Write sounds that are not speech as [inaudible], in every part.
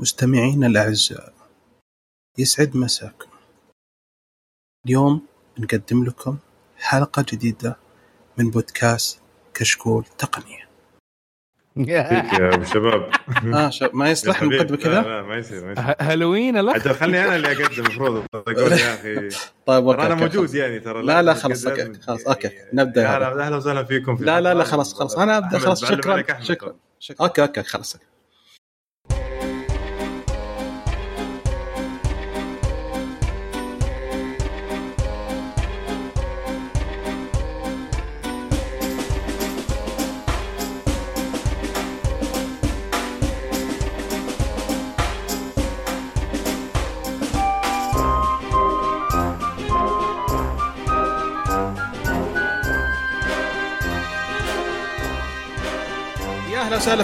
مستمعينا الأعزاء يسعد مساكم. اليوم بنقدم لكم حلقة جديدة من بودكاست كشكول تقنية. يا أبو شباب. [laughs] آه شو ما يصلح لا كذا؟ لا ما يصير ما يصير. هالوين الأخ. خلني أنا اللي أقدم المفروض أقول يا أخي. [laughs] طيب okay، أنا موجود. يعني ترى لا، لا، خلاص، okay، خلاص، يا هذا. هلا أهلا وسهلا فيكم في لا لا لا. خلاص خلاص. أنا أبدأ أحمد، خلاص شكرا. شكرا شكرا. أوكي أوكي خلاص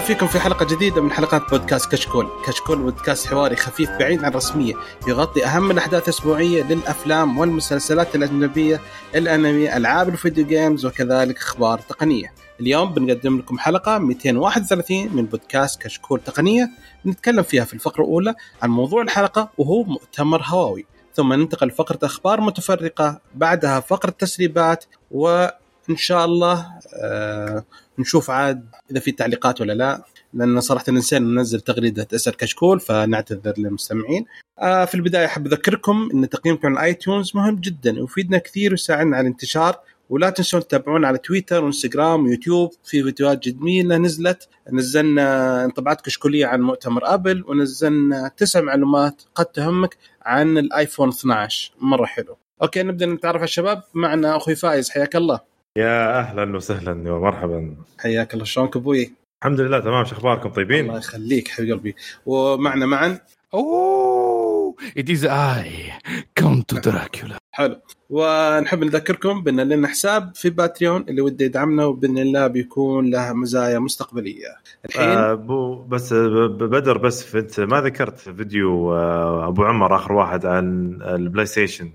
فيكم في حلقة جديدة من حلقات بودكاست كشكول، كشكول بودكاست حواري خفيف بعيد عن الرسمية، يغطي أهم الأحداث الأسبوعية للأفلام والمسلسلات الأجنبية، الأنمي، ألعاب الفيديو جيمز وكذلك أخبار تقنية. اليوم بنقدم لكم حلقة 231 من بودكاست كشكول تقنية، نتكلم فيها في الفقرة الأولى عن موضوع الحلقة وهو مؤتمر هواوي، ثم ننتقل لفقرة أخبار متفرقة، بعدها فقرة تسريبات وإن شاء الله آه نشوف عاد إذا في تعليقات ولا لا لأن صراحة نسينا ننزل تغريدة اسال كشكول فنعتذر للمستمعين. آه في البداية أحب أذكركم إن تقييمكم على iTunes مهم جدا ويفيدنا كثير ويساعدنا على الانتشار ولا تنسون تتابعونا على تويتر وانستغرام ويوتيوب في فيديوهات جميله نزلت نزلنا انطباعات كشكولية عن مؤتمر آبل ونزلنا تسع معلومات قد تهمك عن الايفون 12 مرة حلو. okay نبدأ نتعرف على الشباب معنا أخوي فايز حياك الله. يا أهلا وسهلا ومرحبا حياك الله شلونك أبوي؟ الحمد لله تمام. شو أخباركم؟ الله طيبين؟ يخليك حبيب قلبي. ومعنا معا oh it is a Count Dracula حلو. ونحب نذكركم بأن لنا حساب في Patreon اللي وده يدعمنا وبإذن الله بيكون له مزايا مستقبلية. الحين آه بو بس بدر بس انت ما ذكرت فيديو آه أبو عمر آخر واحد عن ال PlayStation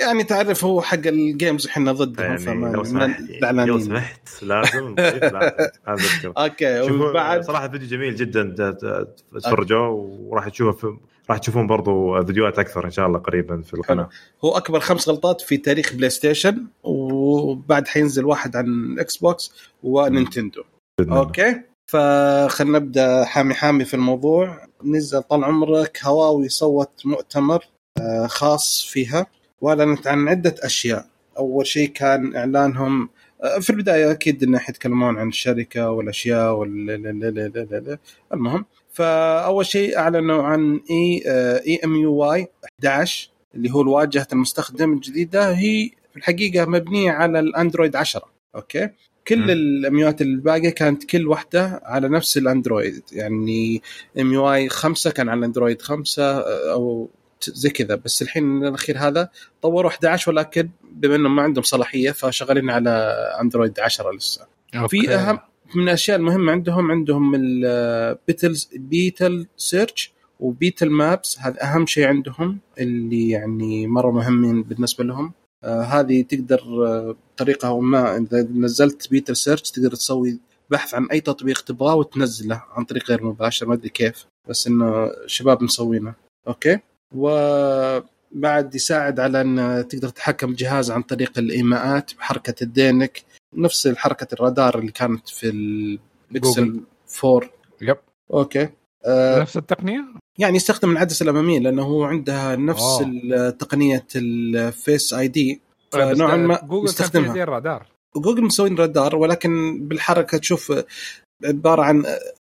يعني تعرف هو حق ال games إحنا ضدهم يعني فما لو سمحت زعلانين. لو سمحت لازم لازم هذا الذكر. okay وبعد صراحة فيديو جميل جدا تفرجوه وراح تشوفه في راح تشوفون برضو فيديوهات أكثر إن شاء الله قريبا في القناة. هو أكبر خمس غلطات في تاريخ PlayStation وبعد حينزل واحد عن Xbox و Nintendo. okay؟ فخلنا نبدأ حامي حامي في الموضوع. نزل طال عمرك هواوي سوت مؤتمر آه، خاص فيها. واعلنت عن عدة أشياء. أول شيء كان إعلانهم آه، في البداية أكيد إنه حيتكلمون عن الشركة والأشياء وال. المهم فأول شيء أعلنوا عن إي EMUI 11 اللي هو واجهة المستخدم الجديده هي في الحقيقة مبنية على الأندرويد 10 okay؟ كل. الاميوات الباقية كانت كل واحدة على نفس الأندرويد. يعني EMUI 5 كان على الأندرويد 5 أو ت- زي كذا. بس الحين الأخير هذا طوروا 11 ولكن بما إنهم ما عندهم صلاحية فشغالين على أندرويد 10 لسه. في أهم من الأشياء المهمه عندهم عندهم ال Petals Petal Search و Petal Maps هذا أهم شيء عندهم اللي يعني مرة مهمين بالنسبة لهم. آه هذه تقدر آه بطريقه أو ما إذا نزلت Petal Search تقدر تسوي بحث عن أي تطبيق تبغاه وتنزله عن طريق غير مباشر. ما أدري كيف بس إنه شباب مسوينه. okay؟ وبعد يساعد على أن تقدر تتحكم بجهاز عن طريق الإيماءات بحركة يدينك نفس حركة الرادار اللي كانت في البكسل 4 yep. okay. آه نفس التقنية؟ يعني يستخدم العدسة الأمامية لأنه هو عندها نفس آه. تقنية ال Face ID. بس فنوعا ما جوجل كان يستخدمها. زي الرادار. جوجل مسوين رادار ولكن بالحركة تشوف عبارة عن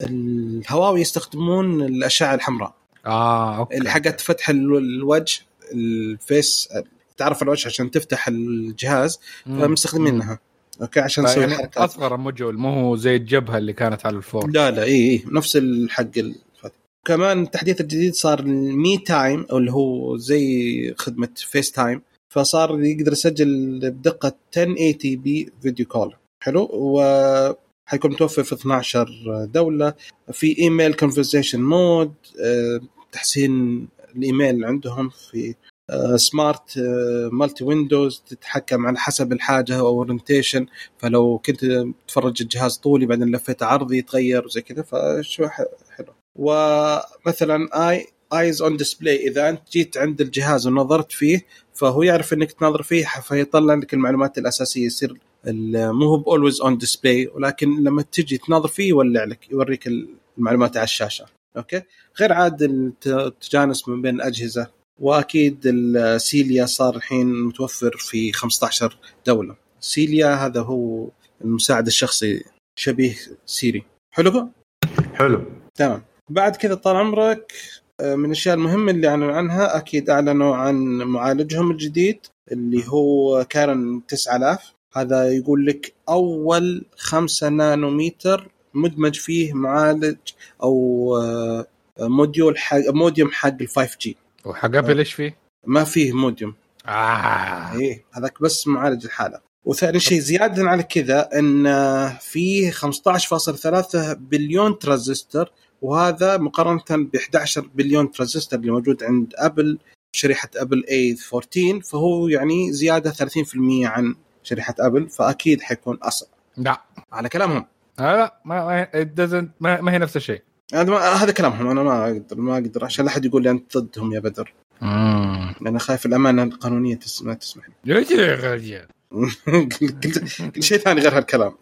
الهواوي يستخدمون الأشعة الحمراء. آه okay. اللي حقت فتح ال- الوجه ال face تعرف الوجه عشان تفتح الجهاز. فمستخدمينها okay عشان نسوي يعني الحركات. أصغر module مو هو زي الجبهة اللي كانت على ال 4. لا لا إي إي نفس الحق الفتح. كمان التحديث الجديد صار ال MeeTime أو اللي هو زي خدمة FaceTime فصار يقدر يسجل بدقة 1080 p video call. حلو؟ و حيكون متوفر في 12 دولة. في email conversation mode تحسين الإيميل عندهم في smart multi windows تتحكم على حسب الحاجة أو orientation فلو كنت تفرج الجهاز طولي بعدين لفيته عرضي يتغير وزي كذا فشو حلو. ومثلا اي eyes on display إذا أنت جيت عند الجهاز ونظرت فيه فهو يعرف إنك تنظر فيه فيطلع لك المعلومات الأساسية يصير مو هو always on display ولكن لما تجي تنظر فيه يولع لك يوريك المعلومات على الشاشة. okay؟ غير عاد الت- التجانس من بين الأجهزة. وأكيد ال Celia صار الحين متوفر في 15 دولة. Celia هذا هو المساعد الشخصي شبيه Siri. حلو حلو. تمام. بعد كذا طال عمرك آه، من الأشياء المهمة اللي أعلنوا عنها أكيد أعلنوا عن معالجهم الجديد اللي هو Kirin 9000 هذا يقول لك أول 5 نانومتر مدمج فيه معالج أو آه، module حق موديوم حق ال 5G وحق Apple إيش فيه؟ ما فيه موديوم آه. إيه هذاك بس معالج الحالة وثاني شيء زيادة على كذا إن فيه 15.3 بليون ترانزستور وهذا مقارنة ب 11 بليون ترانزستور اللي موجود عند Apple شريحة Apple A14 فهو يعني زيادة 30% عن شريحة Apple فأكيد حيكون اسرع لا. على كلامهم. آه لا ما ما ما, هي نفس الشيء. هذا هذا كلامهم أنا ما أقدر ما أقدر عشان لا أحد يقول لي أنت ضدهم يا بدر. لأن خايف الأمانة القانونية تس- ما تسمح لي. يا رجال كل [laughs] شيء ثاني غير هالكلام.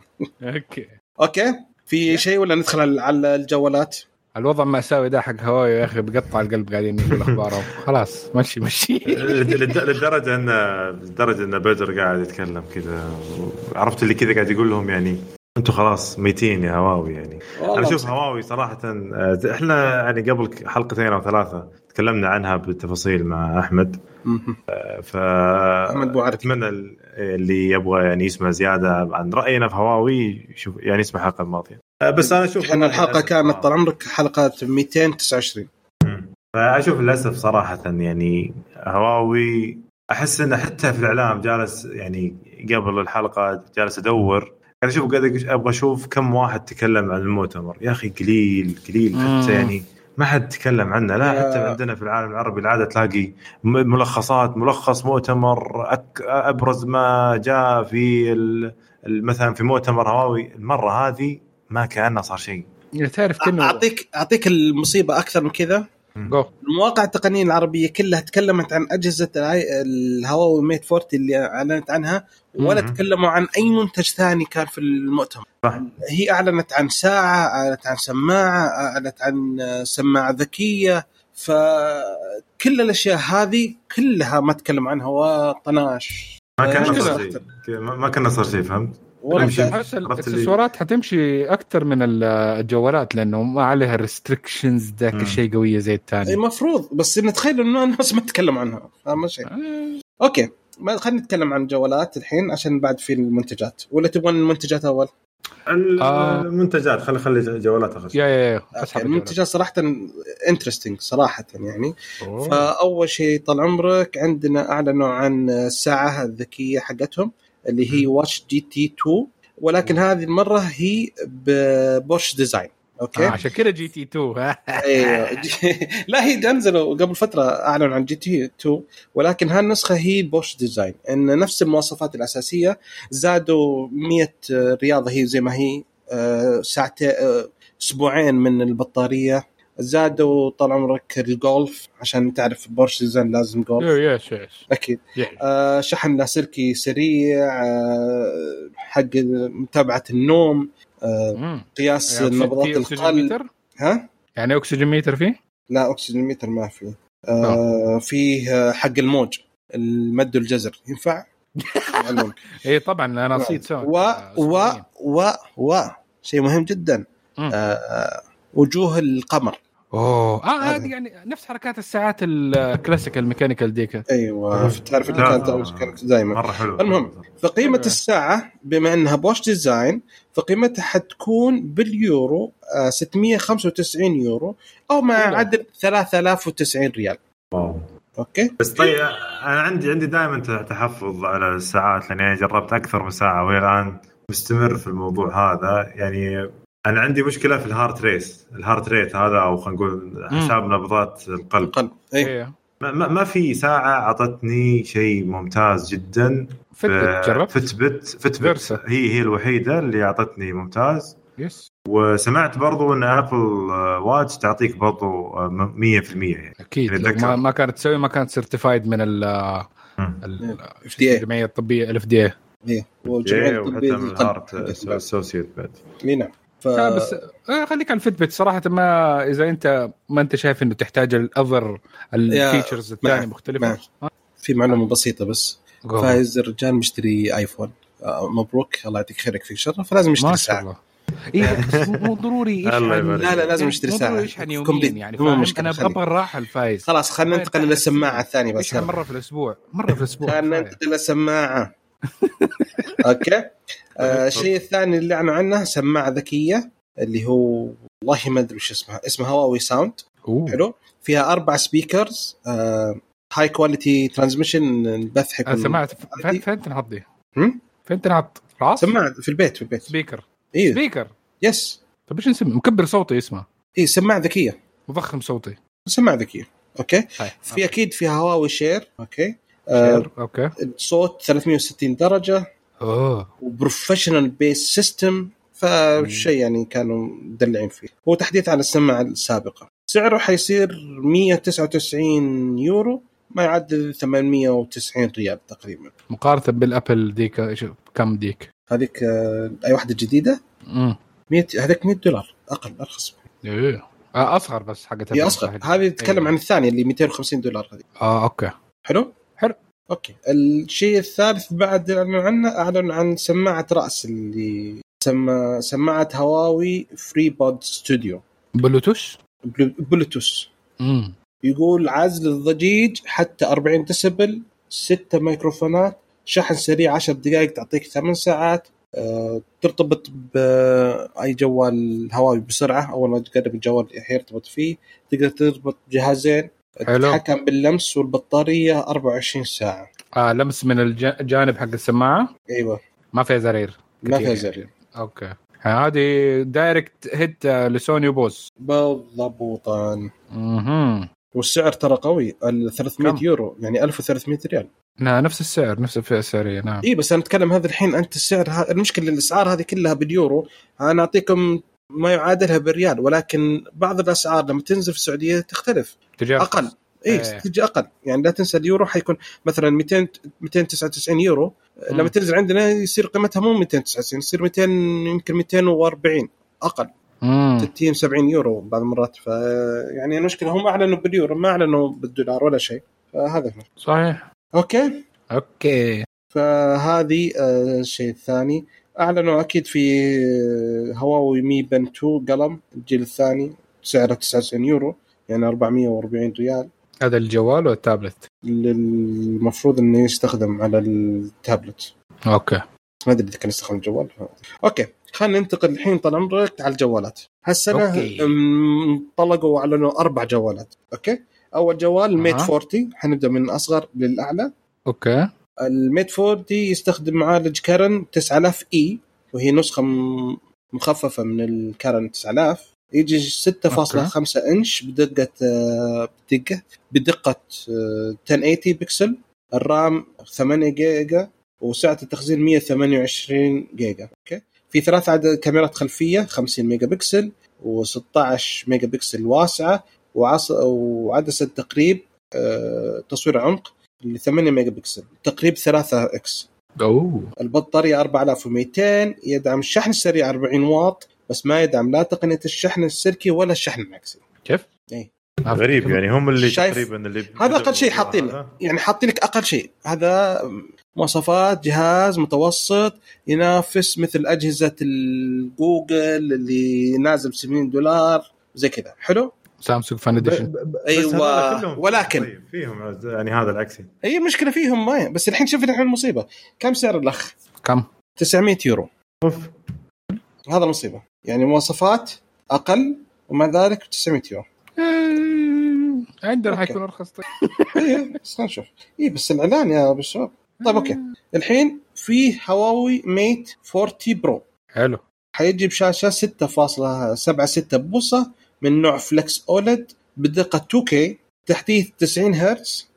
okay. okay؟ في شيء ولا ندخل على الجوالات؟ الوضع مأساوي ده حق هواوي يا أخي بقطع القلب قاعدين يقول اخبارهم [laughs] خلاص مشي مشي. لد- [laughs] لد- لدرجة ان لدرجة إن بدر قاعد يتكلم كذا. عرفت اللي كذا قاعد يقول لهم يعني أنتم خلاص ميتين يا هواوي يعني. أنا أشوف هواوي صراحة آه، إحنا يعني قبل حلقتين أو ثلاثة تكلمنا عنها بالتفاصيل مع أحمد. مهم. ف بوعرك. أتمنى ال- اللي يبغى يعني يسمع زيادة عن رأينا في هواوي يشوف يعني يسمع الحلقة الماضية. آه، بس أنا أشوف إحنا الحلقة كانت طال عمرك حلقة 229 فأشوف للأسف صراحة يعني هواوي أحس إنه حتى في الإعلام جالس يعني قبل الحلقة جالس ادور أنا أشوف قاعد أبغى أشوف كم واحد تكلم عن المؤتمر يا أخي قليل قليل. حتى يعني ما حد تكلم عنه. لا حتى عندنا في العالم العربي العادة تلاقي ملخصات ملخص مؤتمر أك أبرز ما جاء في مثلا في مؤتمر هواوي. المرة هذه ما كأنه صار شيء. تعرف كانه اعطيك أعطيك المصيبة أكثر من كذا. جو. المواقع التقنية العربية كلها تكلمت عن أجهزة الهواوي ميت 40 اللي أعلنت عنها ولا مهم. تكلموا عن أي منتج ثاني كان في المؤتمر صح. هي أعلنت عن ساعة أعلنت عن سماعة أعلنت عن سماعة ذكية فكل الأشياء هذه كلها ما تكلم عنها وطناش ما كان. صار شيء ما ما كان صار شيء فهمت؟ احس الاكسسوارات حتمشي أكثر من ال- الجوالات لأنه ما عليها restrictions ذاك. الشيء قوية زي الثاني. المفروض بس نتخيل إنه [laughs] الناس ما تتكلم عنها. فاهم شيء. okay. ما خلينا نتكلم عن الجوالات الحين عشان بعد في المنتجات. ولا تبغون المنتجات أول؟ آه. المنتجات. خلي خلي جوالات اخر يا يا يا. المنتجات صراحة interesting صراحة يعني. الجوالات. فأول شيء طال عمرك عندنا أعلنوا عن الساعة الذكية حقتهم. اللي هي Watch GT 2 ولكن هذه المره هي ب Porsche Design آه okay؟ عشان كذا GT 2 ها أيوه. [laughs] لا هي انزلوا قبل فترة أعلنوا عن GT 2 ولكن هالنسخة هي Porsche Design إن نفس المواصفات الأساسية زادوا 100 رياضة هي زي ما هي آه، ساعتين آه، أسبوعين من البطارية. زادوا طال عمرك الجولف عشان تعرف Porsche Design لازم جولف. yes yes أكيد. آه، شحن لاسلكي سريع آه، حق متابعة النوم آه،. قياس يعني نبضات القلب. ميتر؟ ها؟ يعني oxygen meter فيه؟ لا oxygen meter ما في. آه فيه آه، حق الموج المد والجزر ينفع؟ [laughs] اي طبعا أنا نسيت سوى و و و و شيء مهم جدا. آه وجوه القمر أوه آه هذا. هذه يعني نفس حركات الساعات ال classic ال mechanical ديك أيوه تعرف لا. كانت كانت دائما مرة حلو المهم. فقيمة الساعة بما إنها Porsche Design فقيمتها حتكون باليورو آه 695 يورو أو ما. يعادل 3090 ريال wow. okay بس طيب أنا عندي عندي دائما تحفظ على الساعات لأني أنا جربت أكثر من ساعة وإلى الآن مستمر في الموضوع هذا يعني أنا عندي مشكلة في ال heart rate. ال heart rate هذا أو خلينا نقول حساب نبضات القلب. القلب. اي إيه. ما, ما ما في ساعة أعطتني شيء ممتاز جدا. Fitbit جربت؟ Fitbit Fitbit. هي هي الوحيدة اللي أعطتني ممتاز. yes وسمعت برضو إن Apple watch تعطيك برضو آه، 100% يعني. أكيد. يعني. ما, ما كانت تسوي ما كانت certified من ال اي الجمعية الطبية ال FDA والجمعية إيه، وحتى الطبيه ال Heart Associate بعد. اي نعم ف... بس آه، خليك على ال Fitbit صراحة ما إذا أنت ما أنت شايف إنه تحتاج ال other ال features الثانية مختلفة. معك. في معلومة بسيطة بس. فايز الرجال مشتري ايفون آه، مبروك. الله يعطيك خيرك فيك شر فلازم يشتري ما شاء ساعة. الله. إيه بس مو ضروري. يشحن. لا لا لازم يشتري مو ساعة. ضروري يشحن يوميا يعني مو فاهم؟ مشكلة، أنا. أبغى الراحة الفايز. خلاص خلينا ننتقل للسماعه الثانية بس. يشحن مرة في الأسبوع؟ مرة في الأسبوع خلينا. ننتقل للسماعه [laughs] okay. آه الشيء الثاني اللي اعلنوا عنه سماعة ذكية اللي هو والله ما أدري وش اسمها اسمها هواوي Sound أوه. حلو. فيها أربع speakers high quality transmission البث حيكون أنا سمعت فين تنحط دي؟ فين تنحط؟ راس؟ سماعة في البيت في البيت. speaker أيوه speaker yes طيب إيش نسمي؟ مكبر صوتي اسمه. اي سماعة ذكية. مضخم صوتي. سماعة ذكية. okay. طيب في أكيد في هواوي share okay. آه share. okay. الصوت 360 درجة. اوه و professional bass system فشيء يعني كانوا مدلعين فيه. هو تحديث عن السماعة السابقة. سعره حيصير 199 يورو ما يعادل 890 ريال تقريبا. مقارنة بال Apple ديك كم ديك؟ هذيك آه، أي واحدة جديدة؟ امم 100 هذاك 100 دولار أقل أرخص. إيه. آه أصغر بس حقت هي أصغر. هذه تتكلم أيوة. عن الثانية اللي 250 دولار هذه. آه okay. حلو؟ okay. الشيء الثالث بعد اعلنوا عنه اعلنوا عن سماعة رأس اللي سما سماعة هواوي FreeBuds Studio. بلوتوث؟ بلو- بلوتوث. امم يقول عزل الضجيج حتى 40 ديسبل 6 ميكروفونات شحن سريع 10 دقائق تعطيك 8 ساعات. أه ترتبط باي جوال هواوي بسرعة أول ما تقرب الجوال يرتبط فيه. تقدر تربط جهازين. حلو. تتحكم باللمس والبطارية 24 ساعة. آه لمس من الج- الجانب حق السماعة؟ أيوه. ما فيها زرير ما فيها يعني. زر أوكي. هذه direct hit آه، لسوني وبوز بالضبط أها والسعر ترى قوي ال 300 كم؟ يورو يعني 1300 ريال. نفس السعر نفس الفئة السعرية نعم. اي بس أنا أتكلم هذا الحين أنت السعر ها المشكلة الأسعار هذه كلها باليورو. أنا أعطيكم ما يعادلها بالريال ولكن بعض الأسعار لما تنزل في السعودية تختلف. تجارة أقل. اي إيه. تجي أقل. يعني لا تنسى اليورو حيكون مثلا 200 299 يورو. مم. لما تنزل عندنا يصير قيمتها مو 299 يصير 200 يمكن 240 أقل. امم 60 70 يورو بعض المرات. ف يعني المشكلة هم أعلنوا باليورو ما أعلنوا بالدولار ولا شيء. فهذا هو. صحيح. أوكي؟ أوكي. فهذه آه، الشيء الثاني. أعلنوا أكيد في هواوي M-Pen 2 قلم الجيل الثاني سعره 99 يورو يعني 440 ريال. هذا الجوال ولا التابلت؟ المفروض إنه يستخدم على ال tablet. okay. ما أدري إذا كان يستخدم الجوال. okay خلينا ننتقل الحين طال عمرك على الجوالات. هالسنة انطلقوا وأعلنوا أربع جوالات. okay أول جوال ال Mate أها. 40 حنبدأ من الاصغر للأعلى. okay. ال Mate 40 يستخدم معالج Kirin 9000 اي وهي نسخة مخففة من ال Kirin 9000 يجي 6.5 إنش بدقة آه، بدقة بدقة آه، 1080 بكسل ال RAM 8 جيجا وسعه التخزين 128 جيجا. okay. في ثلاث عدد كاميرات خلفية 50 ميجا بكسل و16 ميجا بكسل واسعة. وعدسة تقريب آه، تصوير عمق. اللي 8 ميجا بكسل تقريب 3 x أوه البطارية 4200 يدعم الشحن السريع 40 واط بس ما يدعم لا تقنية الشحن اللاسلكي ولا الشحن المعكسي كيف؟ إيه. غريب يعني هم اللي شايف؟ تقريبا اللي هذا أقل شيء حاطين هذا. يعني حاطين لك أقل شيء هذا مواصفات جهاز متوسط ينافس مثل أجهزة الجوجل اللي نازل ب 70 دولار زي كذا حلو سامسونج Fan Edition كلهم. ولكن- طيب فيهم يعني هذا العكسي. هي مشكله فيهم ما بس الحين شوف الحين المصيبة. كم سعر الأخ؟ كم؟ 900 يورو. أوف. هذا المصيبة. يعني مواصفات أقل ومع ذلك 900 يورو. آه، عندنا. حيكون أرخص طيب. [laughs] إيه بس خلينا نشوف. إيه بس الإعلان يا أبو الشباب. طيب okay. الحين في هواوي Mate 40 Pro. حلو. حيجي بشاشة 6.76 بوصة من نوع flex OLED بدقة 2K تحديث 90 هرتز.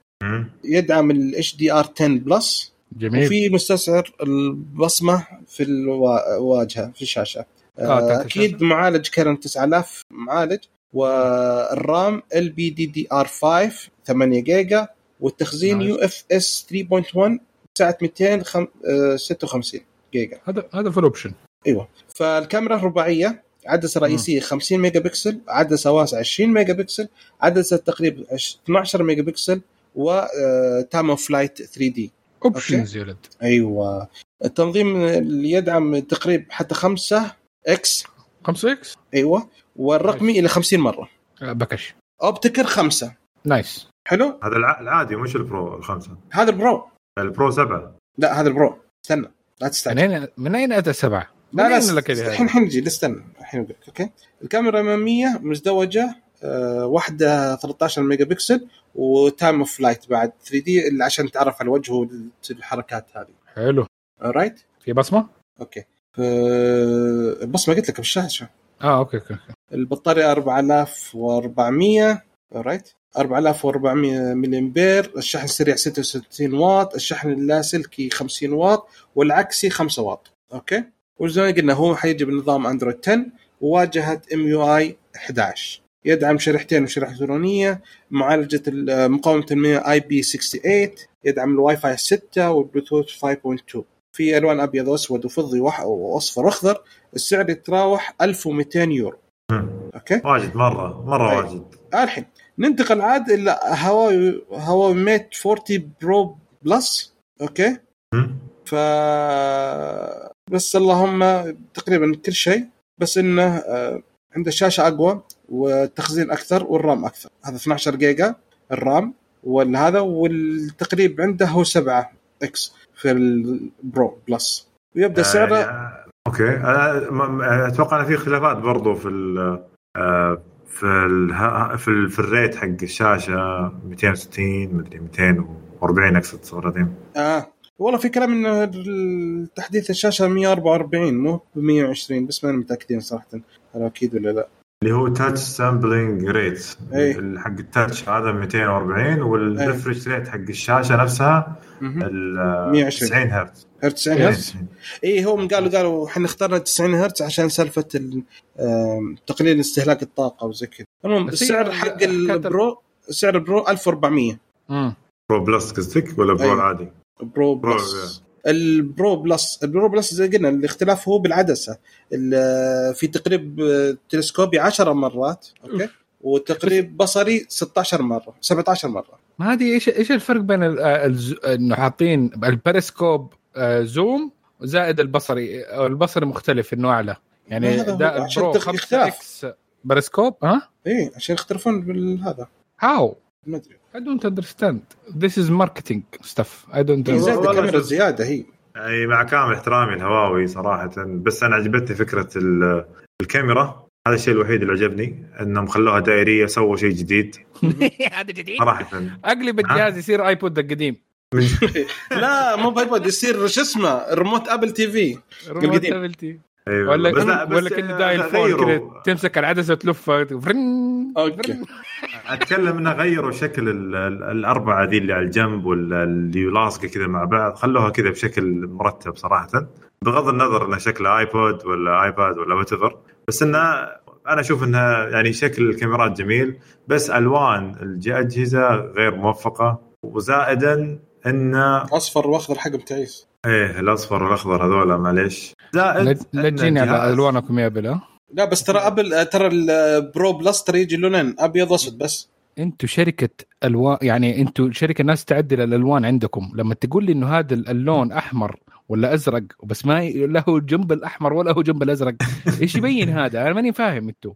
يدعم ال HDR 10 plus جميل. وفي مستشعر البصمة في الواجهة في الشاشة. آه أكيد معالج Kirin 9000 معالج. وال RAM LPDDR 5 8 جيجا. والتخزين UFS 3.1 سعه 256 جيجا. هذا هذا full option أيوه. فالكاميرا رباعية. عدسة رئيسية 50 ميجا بكسل عدسة واسعة 20 ميجا بكسل عدسة تقريبا 12 ميجا بكسل وتامو فلايت 3 دي اوبشنز يا ولد أيوه. التنظيم اللي يدعم تقريبا حتى 5 إكس 5 إكس أيوه. والرقمي إلى 50 مرة. بكش. اوبتيكر 5 نايس حلو؟ هذا العادي مش البرو الخمسة. هذا البرو. البرو سبعة. لا هذا البرو. استنى لا تستعجل. من اين من أين أتى سبعة؟ لا لا الحين الحين نجي استنى الحين أقول okay؟ الكاميرا الاماميه مزدوجة أه واحدة 13 ميجا بكسل و time of flight بعد 3D عشان تعرف على الوجه والحركات هذه. حلو. right في بصمة؟ okay. البصمه قلت لك بالشاشه آه okay okay البطارية 4400 right 4400 ملي امبير الشحن السريع 66 واط الشحن اللاسلكي 50 واط والعكسي 5 واط. okay؟ وزي ما قلنا هو حيجي بنظام أندرويد 10 وواجهة EMUI 11 يدعم شريحتين وشريحه إلكترونية معالجة مقاومة المياه IP68 يدعم الواي فاي 6 والبلوتوث 5.2 في ألوان أبيض وأسود وفضي وأصفر وأخضر السعر يتراوح 1200 يورو. okay؟ واجد مرة مرة أي. واجد. الحين ننتقل عاد إلى هواوي هواوي Mate 40 Pro Plus okay؟ ف بس اللهم تقريبا كل شيء بس إنه عنده شاشة أقوى والتخزين أكثر وال RAM أكثر. هذا 12 جيجا ال RAM والهذا والتقريب عنده هو 7x في ال Pro Plus. ويبدأ آه سعره يعني okay. أنا أتوقع ان في اختلافات برضو في ال في ال في, ال في ال rate حق الشاشة. 260 مدري 240 اقصد صورتين آه. والله في كلام ان تحديث الشاشة 144 مو ب 120 بس ما متأكدين صراحة هل أكيد ولا لا. اللي هو touch sampling rate حق ال touch هذا 240 وال refresh rate حق الشاشة نفسها 120 90 هرتز. 90 هرتز؟ اي هم قالوا قالوا إحنا اخترنا 90 هرتز عشان سالفة تقليل استهلاك الطاقة وزي كذا. المهم السعر حق ال Pro سعر ال Pro 1400 امم Pro Plus قصدك ولا Pro العادي؟ Pro Plus. ال Pro Plus ال Pro Plus زي قلنا الاختلاف هو بالعدسة. في تقريب تلسكوبي 10 مرات okay؟ وتقريب بصري 16 مرة 17 مرة. ما هذه إيش إيش الفرق بين إنه حاطين ال periscope zoom زائد البصري. البصري مختلف انه اعلى يعني ده ال Pro 5x periscope ها؟ إيه عشان يختلفون بالهذا. how؟ ما أدري. I don't understand. This is marketing stuff. I don't understand. زيادة كاميرا زيادة هي. أي مع كامل احترامي الهواوي صراحة. بس أنا عجبتني فكرة الكاميرا. هذا الشيء الوحيد اللي عجبني إنهم خلوها دائرية سووا شيء جديد. [laughs] هذا جديد؟ صراحة. أقلب الجهاز يصير iPod القديم. [laughs] لا مو ب iPod يصير شو اسمه ريموت ابل تي في ريموت ابل تي أيوة. ولا بس لا بس ولا كني dial phone كذا تمسك العدسة تلف okay. أتكلم إنه غيروا شكل الأربعة ذي اللي على الجنب واللي لاصقه كذا مع بعض. خلوها كذا بشكل مرتب صراحة. بغض النظر إنه شكله iPod ولا iPad ولا what بس إنه أنا أشوف انها يعني شكل الكاميرات جميل بس ألوان الأجهزة غير موفقة وزائدا إنه أصفر وأخضر حقهم تعيس إيه الأصفر والأخضر هذول معليش. زائد لا تجيني على ألوانكم يا بلا. لا بس ترى أبل ترى ال Pro Plus ترى يجي لونين أبيض وأسود بس. أنتوا شركة ألوان يعني أنتوا شركة ناس تعدل الألوان عندكم. لما تقول لي إنه هذا اللون أحمر ولا أزرق بس ما له جنب الأحمر ولا هو جنب الأزرق. [laughs] إيش يبين هذا؟ أنا ماني فاهم أنتوا.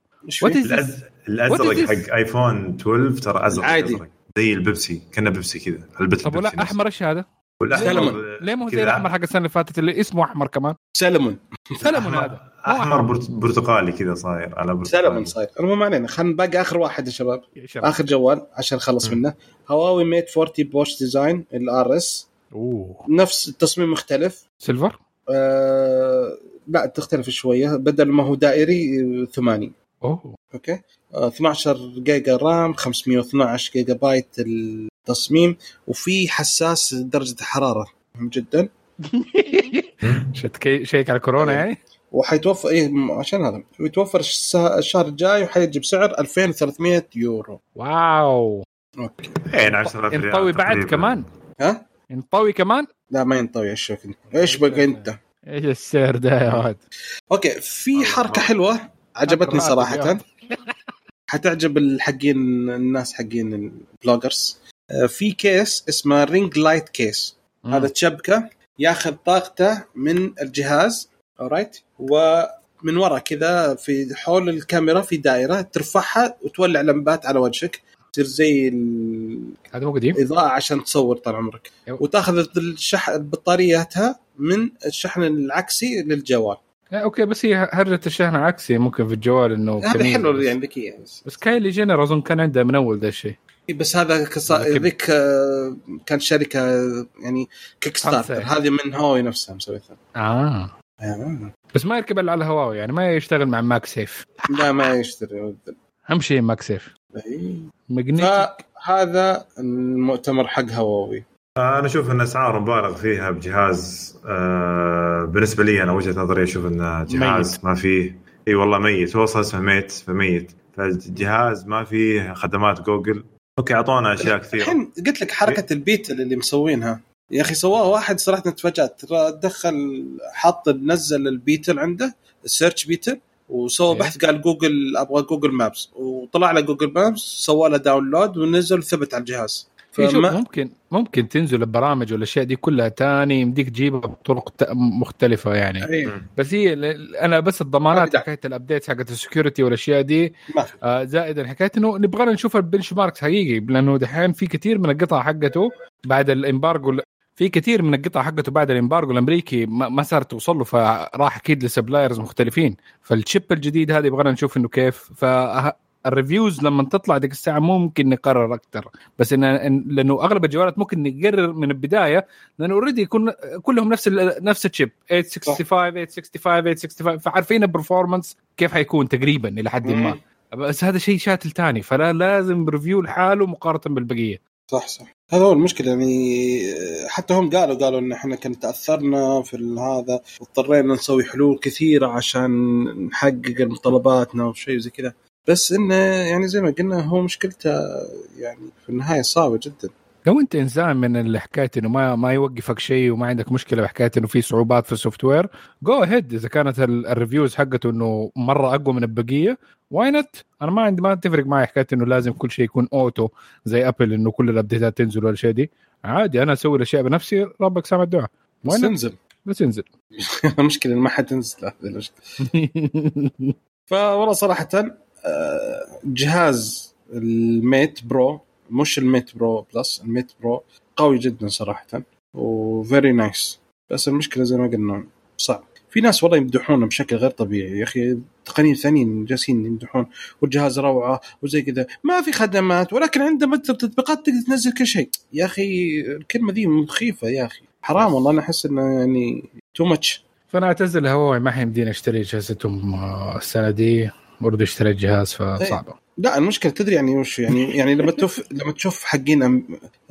الأزرق حق ايفون 12 ترى أزرق. عادي. أزرق. زي البيبسي كأنه بيبسي كذا علبه طب ولا أحمر إيش هذا؟ سلمون. ليه مو زي الأحمر حق السنة اللي فاتت اللي اسمه أحمر كمان؟ سلمون. سلمون هذا. أحمر برتقالي كذا صاير على برتقالي. سلمون صاير. المهم علينا خلينا باقي آخر واحد يا شباب. آخر جوال عشان نخلص منه. هواوي ميت 40 بوش ديزاين الار اس أوه. نفس التصميم مختلف. سيلفر؟ آه لا تختلف شوية. بدل ما هو دائري ثماني. أوه. okay؟ آه 12 جيجا RAM 512 جيجا بايت التصميم وفي حساس درجة الحراره مهم جدا. [laughs] check على كورونا يعني؟ وحيتوفر إيه عشان هذا. بيتوفر الش- الشهر الجاي وحيجي بسعر 2300 يورو. wow. okay. 10000 ريال ينطوي بعد. كمان؟ ها؟ ينطوي كمان؟ لا ما ينطوي إيش إيش بقى أنت؟ إيش السعر ده يا ولد؟ okay في حركة. حلوة عجبتني صراحة. حتعجب الحقين الناس حقين ال bloggers في case اسمه ring light case هذا تشبكة ياخذ طاقته من الجهاز alright ومن ورا كذا في حول الكاميرا في دائرة ترفعها وتولع لمبات على وجهك تصير زي ال- هذا مو قديم الاضاءه عشان تصور طال عمرك أيوة. وتاخذ الشحن بطارياتها من الشحن العكسي للجوال لا okay بس هي هرجة الشحن عكسي ممكن في الجوال إنه هذا حلو. يعني ذكية بس. بس كايلي جينر أظن كان عنده من أول ذا الشيء بس هذا كصا... ذيك آه، كان شركة يعني Kickstarter. هذه من هواوي نفسها مسويتها. آه. آه. بس ما يركب إلا على هواوي يعني ما يشتغل مع MagSafe لا ما يشتري. أهم شيء MagSafe فهذا المؤتمر حق هواوي. أنا أشوف إن أسعار مبالغ فيها بجهاز آه بالنسبة لي أنا وجهة نظري أشوف انه جهاز ميت. ما فيه إي والله ميت. هو أصلا اسمه ميت فميت فالجهاز ما فيه خدمات جوجل okay أعطونا أشياء كثيرة. الحين قلت لك حركة ال Petal اللي مسوينها. يا أخي سواها واحد صراحة تفاجأت. دخل حط نزل ال Petal عنده ال search Petal وسوى إيه. بحث قال جوجل أبغى Google Maps. وطلع له Google Maps سوى له download ونزل ثبت على الجهاز. فما ممكن ممكن تنزل البرامج والأشياء دي كلها تاني يمديك تجيبها بطرق مختلفة يعني إيه. بس هي أنا بس الضمانات حكاية ال update حقت ال security والأشياء دي. آه زائدا حكاية إنه نبغى نشوف ال benchmarks حقيقي لأنه دحين في كثير من القطع حقته بعد ال embargo في كثير من القطع حقته بعد ال embargo الأمريكي ما ما صارت توصل له فراح أكيد ل suppliers مختلفين فال chip الجديد هذا يبغانا نشوف إنه كيف ف ال reviews لما تطلع ديك الساعة ممكن نقرر أكثر بس إن لأنه أغلب الجوالات ممكن نقرر من البداية لأنه already يكون كلهم نفس ال نفس ال chip. 865 865 865 فعارفين ال performance كيف حيكون تقريبا إلى حد ما. بس هذا شيء شاتل تاني فلا لازم review لحاله مقارنة بالبقية. صح صح. هذا هو المشكلة يعني حتى هم قالوا قالوا إن إحنا كنا تأثرنا في هذا واضطرينا نسوي حلول كثيرة عشان نحقق مطالباتنا وشيء زي كذا. بس إنه يعني زي ما قلنا هو مشكلته يعني في النهاية صعبة جدا. لو أنت إنسان من حكايه إنه ما ما يوقفك شيء وما عندك مشكلة بحكايه إنه في صعوبات في ال software go ahead إذا كانت ال- ال reviews حقته إنه مرة أقوى من البقية why not أنا ما عندي ما تفرق معي حكايه إنه لازم كل شيء يكون auto زي Apple إنه كل الابديتات تنزل والاشياء دي. عادي أنا أسوي الأشياء بنفسي ربك سامع الدعاء. بس تنزل. بس [laughs] ينزل المشكلة ما حتنزل هذه المشكلة. [laughs] فوالله صراحة جهاز ال Mate Pro مش ال Mate Pro Plus ال Mate Pro قوي جدا صراحة و very nice بس المشكلة زي ما قلنا صعب. في ناس والله يمدحونه بشكل غير طبيعي يا أخي. تقنيين ثانيين جالسين يمدحون والجهاز روعة وزي كذا. ما في خدمات ولكن عنده متجر تطبيقات تقدر تنزل كل شيء. يا أخي الكلمة دي مخيفة يا أخي. حرام والله أنا أحس إنه يعني too much فأنا اعتذر لهواوي ما حيمديني أشتري جهازتهم آه، السنة دي. برضه اشتريت جهاز فصعبة. لا المشكلة تدري يعني وش؟ يعني يعني لما تشوف لما تشوف حقين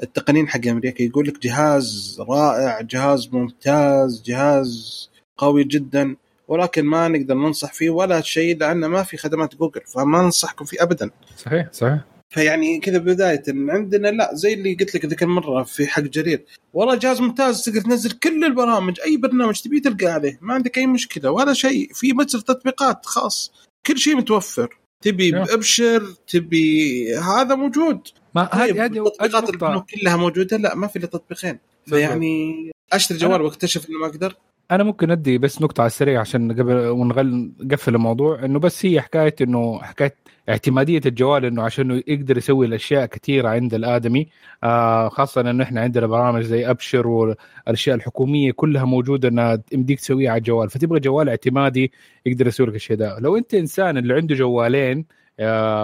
التقنيين حق أمريكا يقول لك جهاز رائع جهاز ممتاز جهاز قوي جدا ولكن ما نقدر ننصح فيه ولا شيء لأنه ما في خدمات جوجل فما ننصحكم فيه ابدا. صحيح صحيح. فيعني كذا بداية إن عندنا لا زي اللي قلت لك ذيك المره في حق جرير. والله جهاز ممتاز تقدر تنزل كل البرامج أي برنامج تبيه تلقى عليه ما عندك أي مشكلة ولا شيء. في متر تطبيقات خاص. كل شيء متوفر. تبي نعم. بابشر تبي هذا موجود. ما طيب هذه هذه التطبيقات هذه كلها موجودة؟ لا ما في إلا تطبيقين. فيعني أشتري جوال واكتشف إنه ما أقدر أنا ممكن أدي بس نقطة على السريع عشان قبل ونغل نقفل الموضوع إنه بس هي حكاية انه حكاية اعتمادية الجوال إنه عشان يقدر يسوي الأشياء كثيرة عند الآدمي. آه خاصة إنه إحنا عندنا برامج زي أبشر والأشياء الحكومية كلها موجودة إنها يمديك تسويها على الجوال. فتبغى جوال اعتمادي يقدر يسوي لك الشيء ده. لو أنت إنسان اللي عنده جوالين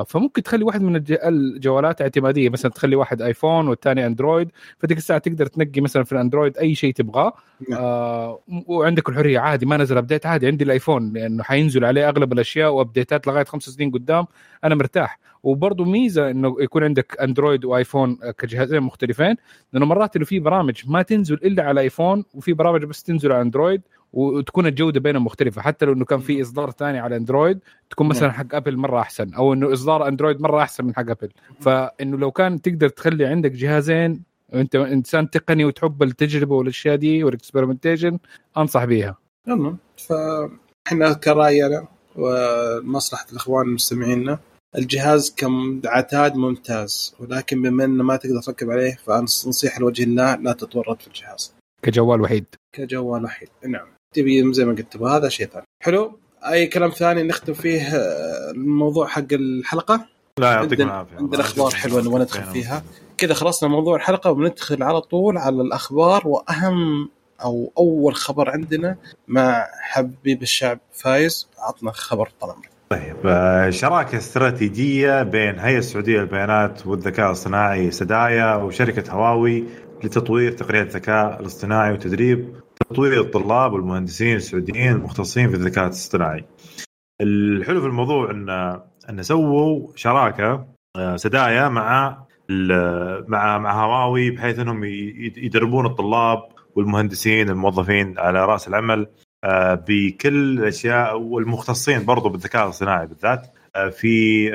فممكن تخلي واحد من الج- الجوالات اعتمادية. مثلا تخلي واحد آيفون والثاني أندرويد فتلك الساعة تقدر تنقي مثلا في الأندرويد أي شيء تبغاه. نعم. آه وعندك الحرية عادي ما نزل update عادي عندي الآيفون لأنه حينزل عليه أغلب الأشياء وابديتات لغاية خمس سنين قدام أنا مرتاح. وبرضه ميزة إنه يكون عندك أندرويد وآيفون كجهازين مختلفين لأنه مرات انه في برامج ما تنزل إلا على آيفون وفي برامج بس تنزل على أندرويد وتكون الجودة بينهم مختلفة. حتى لو إنه كان في إصدار ثاني على أندرويد تكون مثلا حق أبل مرة أحسن أو إنه إصدار أندرويد مرة أحسن من حق أبل. فإنه لو كان تقدر تخلي عندك جهازين وانت إنسان تقني وتحب التجربة والأشياء دي وال experimentation أنصح بيها. تمام فإحنا كراينا ومصلحة الإخوان المستمعين الجهاز كعتاد ممتاز ولكن بما إنه ما تقدر تركب عليه فنصيحه لوجه الله لا تتورط في الجهاز. كجوال وحيد. كجوال وحيد. نعم. تبي زي ما قلت هذا شيء ثاني. حلو؟ أي كلام ثاني نختم فيه آه، الموضوع حق الحلقة؟ لا يعطيكم العافية. عندنا أخبار حلوة نبغى ندخل فيها. كذا خلصنا موضوع الحلقة وبندخل على طول على الأخبار وأهم أو أول خبر عندنا مع حبيب الشعب فايز عطنا خبر طال طيب آه، شراكة استراتيجية بين هيئة السعودية للبيانات والذكاء الصناعي سدايا وشركة هواوي لتطوير تقنيات الذكاء الاصطناعي وتدريب تطوير الطلاب والمهندسين السعوديين المختصين في الذكاء الاصطناعي. الحلو في الموضوع ان إن سووا شراكة آه، سدايا مع مع مع هواوي بحيث إنهم يدربون الطلاب والمهندسين الموظفين على رأس العمل آه، بكل الأشياء والمختصين برضو بالذكاء الاصطناعي بالذات آه، في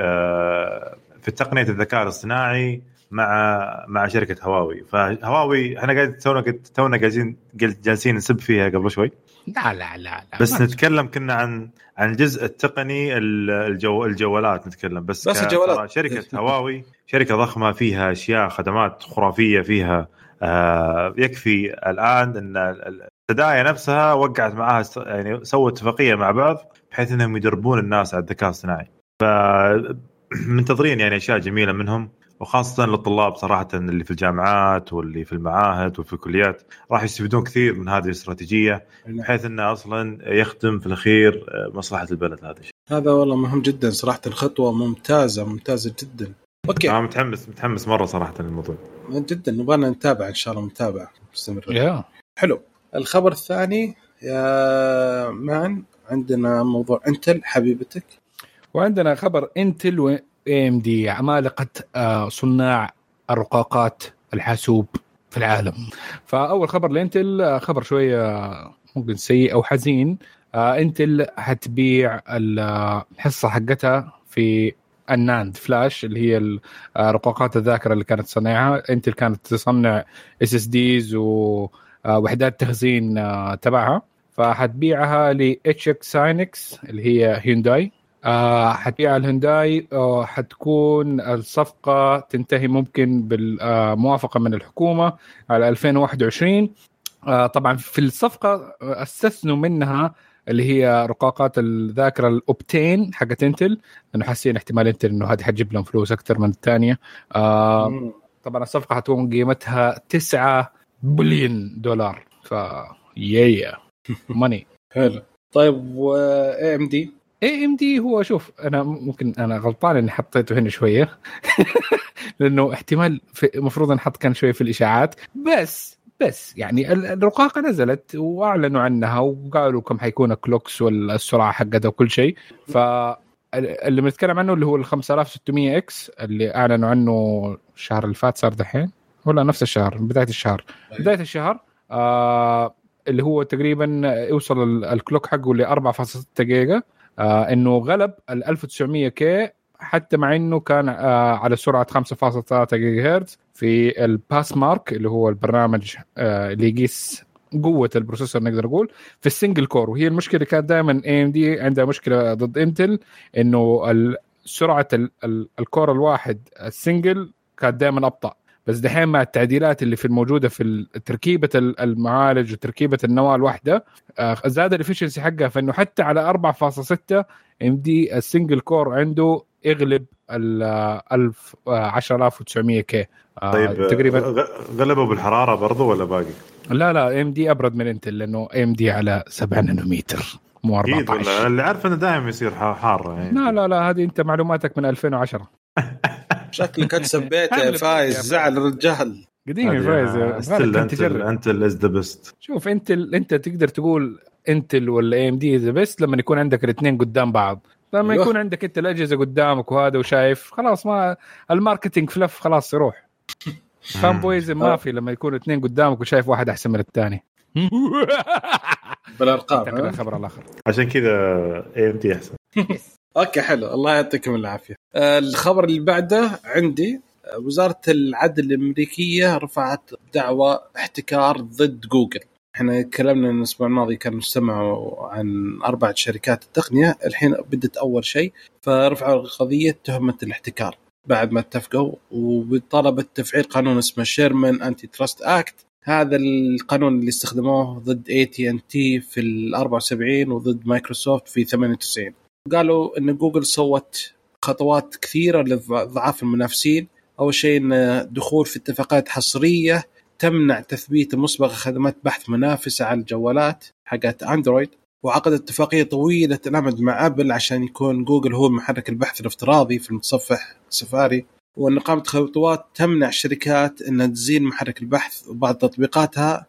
في تقنية الذكاء الاصطناعي مع مع شركة هواوي. فهواوي إحنا قاعد تونا تونا جالسين جالسين نسب فيها قبل شوي. لا لا لا, لا. بس نتكلم كنا عن عن الجزء التقني الجو الجوالات نتكلم. بس بس الجوالات. شركه [laughs] هواوي شركة ضخمة فيها أشياء خدمات خرافية فيها آه يكفي الآن إن التداعي نفسها وقعت معاها يعني سوت اتفاقية مع بعض بحيث إنهم يدربون الناس على الذكاء الصناعي. ف [clears throat] منتظرين يعني أشياء جميلة منهم. وخاصة للطلاب صراحة اللي في الجامعات واللي في المعاهد وفي الكليات راح يستفيدون كثير من هذه الاستراتيجية بحيث إنه أصلا يخدم في الأخير آه، مصلحة البلد هذا الشيء. هذا والله مهم جدا صراحة الخطوة ممتازة ممتازة جدا. أوكي أنا متحمس متحمس مرة صراحة للموضوع. جدا نبغى نتابع إن شاء الله نتابع مستمر. yeah. حلو. الخبر الثاني يا مان عندنا موضوع انتل حبيبتك وعندنا خبر انتل AMD عمالقه آه، صناع الرقاقات الحاسوب في العالم. فأول خبر لإنتل آه، خبر شوية ممكن سيء أو حزين. آه، إنتل حتبيع الحصة حقتها في ال NAND flash اللي هي رقاقات الذاكرة اللي كانت تصنعها إنتل كانت تصنع SSDs ووحدات تخزين تبعها. فحتبيعها ل SK Hynix اللي هي هيونداي آه حتبيع الهنداي آه حتكون الصفقة تنتهي ممكن بالموافقة من الحكومة على 2021 آه طبعا في الصفقة استثنوا منها اللي هي رقاقات الذاكرة ال Optane حقت إنتل. لأنه حاسين احتمال إنتل إنه هذه حتجيب لهم فلوس أكثر من الثانية. آه طبعا الصفقة حتكون قيمتها 9 بليون دولار. ف يا ماني [laughs] حلو. طيب و AMD AMD هو شوف أنا ممكن أنا غلطان إني حطيته هنا شوية. [laughs] لأنه احتمال المفروض انحط كان شوية في الإشاعات. بس بس يعني الرقاقة نزلت وأعلنوا عنها وقالوا كم حيكون ال clocks والسرعة حقتها وكل شيء. ف اللي بنتكلم عنه اللي هو ال 5600 X اللي أعلنوا عنه الشهر اللي فات صار دحين؟ ولا نفس الشهر بداية الشهر. أيوة. بداية الشهر آه اللي هو تقريبا يوصل ال clock حقه ل 4.6 جيجا. آه إنه غلب ال 1900 K حتى مع إنه كان آه على سرعة 5.3 جيجا هرتز في ال PassMark اللي هو البرنامج آه اللي يقيس قوة ال processor نقدر نقول في ال single core. وهي المشكلة كانت دائما AMD عندها مشكلة ضد انتل إنه سرعة ال core الواحد ال single كانت دائما أبطأ. بس دحين مع التعديلات اللي في الموجودة في تركيبة المعالج وتركيبة النواة الواحدة آه، زاد ال efficiency حقها. فإنه حتى على 4.6 AMD ال single core عنده يغلب ال 1000 10900 K آه، طيب تقريبا غلبوا بالحرارة برضه ولا باقي؟ لا لا AMD أبرد من انتل لأنه AMD على 7 نانومتر مو 14 اللي عارف إنه دائما يصير حار يعني. لا لا لا هذه أنت معلوماتك من 2010 [laughs] شكلك أنت [laughs] سبيت فايز زعل الرجال. قديم يا فايز. انت انت is the best شوف انت أنت تقدر تقول أنتل ولا AMD the best لما يكون عندك الاثنين قدام بعض. لما يكون عندك أنت الأجهزة قدامك وهذا وشايف خلاص ما ال marketing فلف خلاص يروح. [laughs] fanboyism ما في لما يكونوا اثنين قدامك وشايف واحد أحسن من الثاني. بالأرقام ها؟ الخبر الآخر. عشان كذا AMD أحسن. أوكي حلو. الله يعطيكم العافية. آه، الخبر اللي بعده عندي آه، وزارة العدل الأمريكية رفعت دعوى احتكار ضد جوجل. إحنا تكلمنا الأسبوع الماضي كانوا استمعوا عن أربعة شركات التقنية الحين بدت أول شيء فرفعوا قضيه تهمة الاحتكار. بعد ما اتفقوا وطلبت تفعيل قانون اسمه Sherman Antitrust Act هذا القانون اللي استخدموه ضد اي تي ان تي في ال 74 وضد مايكروسوفت في 98 قالوا إن جوجل سوت خطوات كثيرة لإضعاف المنافسين. أول شيء إن دخول في اتفاقات حصرية تمنع تثبيت مسبق خدمات بحث منافسه على الجوالات حقت أندرويد. وعقد اتفاقية طويلة الامد مع أبل عشان يكون جوجل هو محرك البحث الافتراضي في المتصفح سفاري. وإن قامت خطوات تمنع الشركات انها تزيل محرك البحث وبعض تطبيقاتها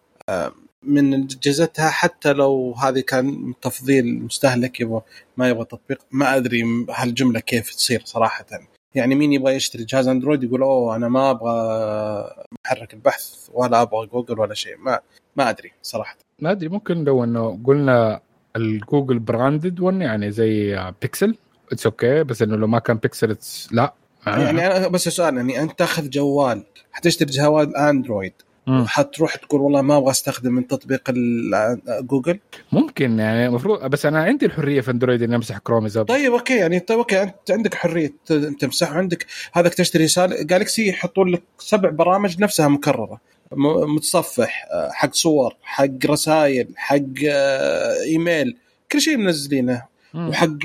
من اجهزتها حتى لو هذه كان تفضيل المستهلك يبغى ما يبغى تطبيق. ما أدري هالجملة كيف تصير صراحة. يعني مين يبغى يشتري جهاز أندرويد يقول أوه أنا ما أبغى محرك البحث ولا أبغى جوجل ولا شيء. ما ما أدري صراحة. ما أدري ممكن لو إنه قلنا الجوجل branded one يعني زي بيكسل it's okay بس إنه لو ما كان بيكسل لا. يعني أنا بس سؤال يعني أنت تاخذ جوال حتشتري جوال أندرويد مم. وحتروح تقول والله ما أبغى أستخدم من تطبيق جوجل ممكن يعني المفروض بس أنا عندي الحرية في أندرويد إني أمسح كروم اذا. طيب okay يعني طيب okay أنت عندك حرية تمسح وعندك هذاك تشتري جالكسي يحطون لك سبع برامج نفسها مكررة متصفح آه، حق صور حق رسائل حق آه، إيميل كل شيء منزلينه. وحق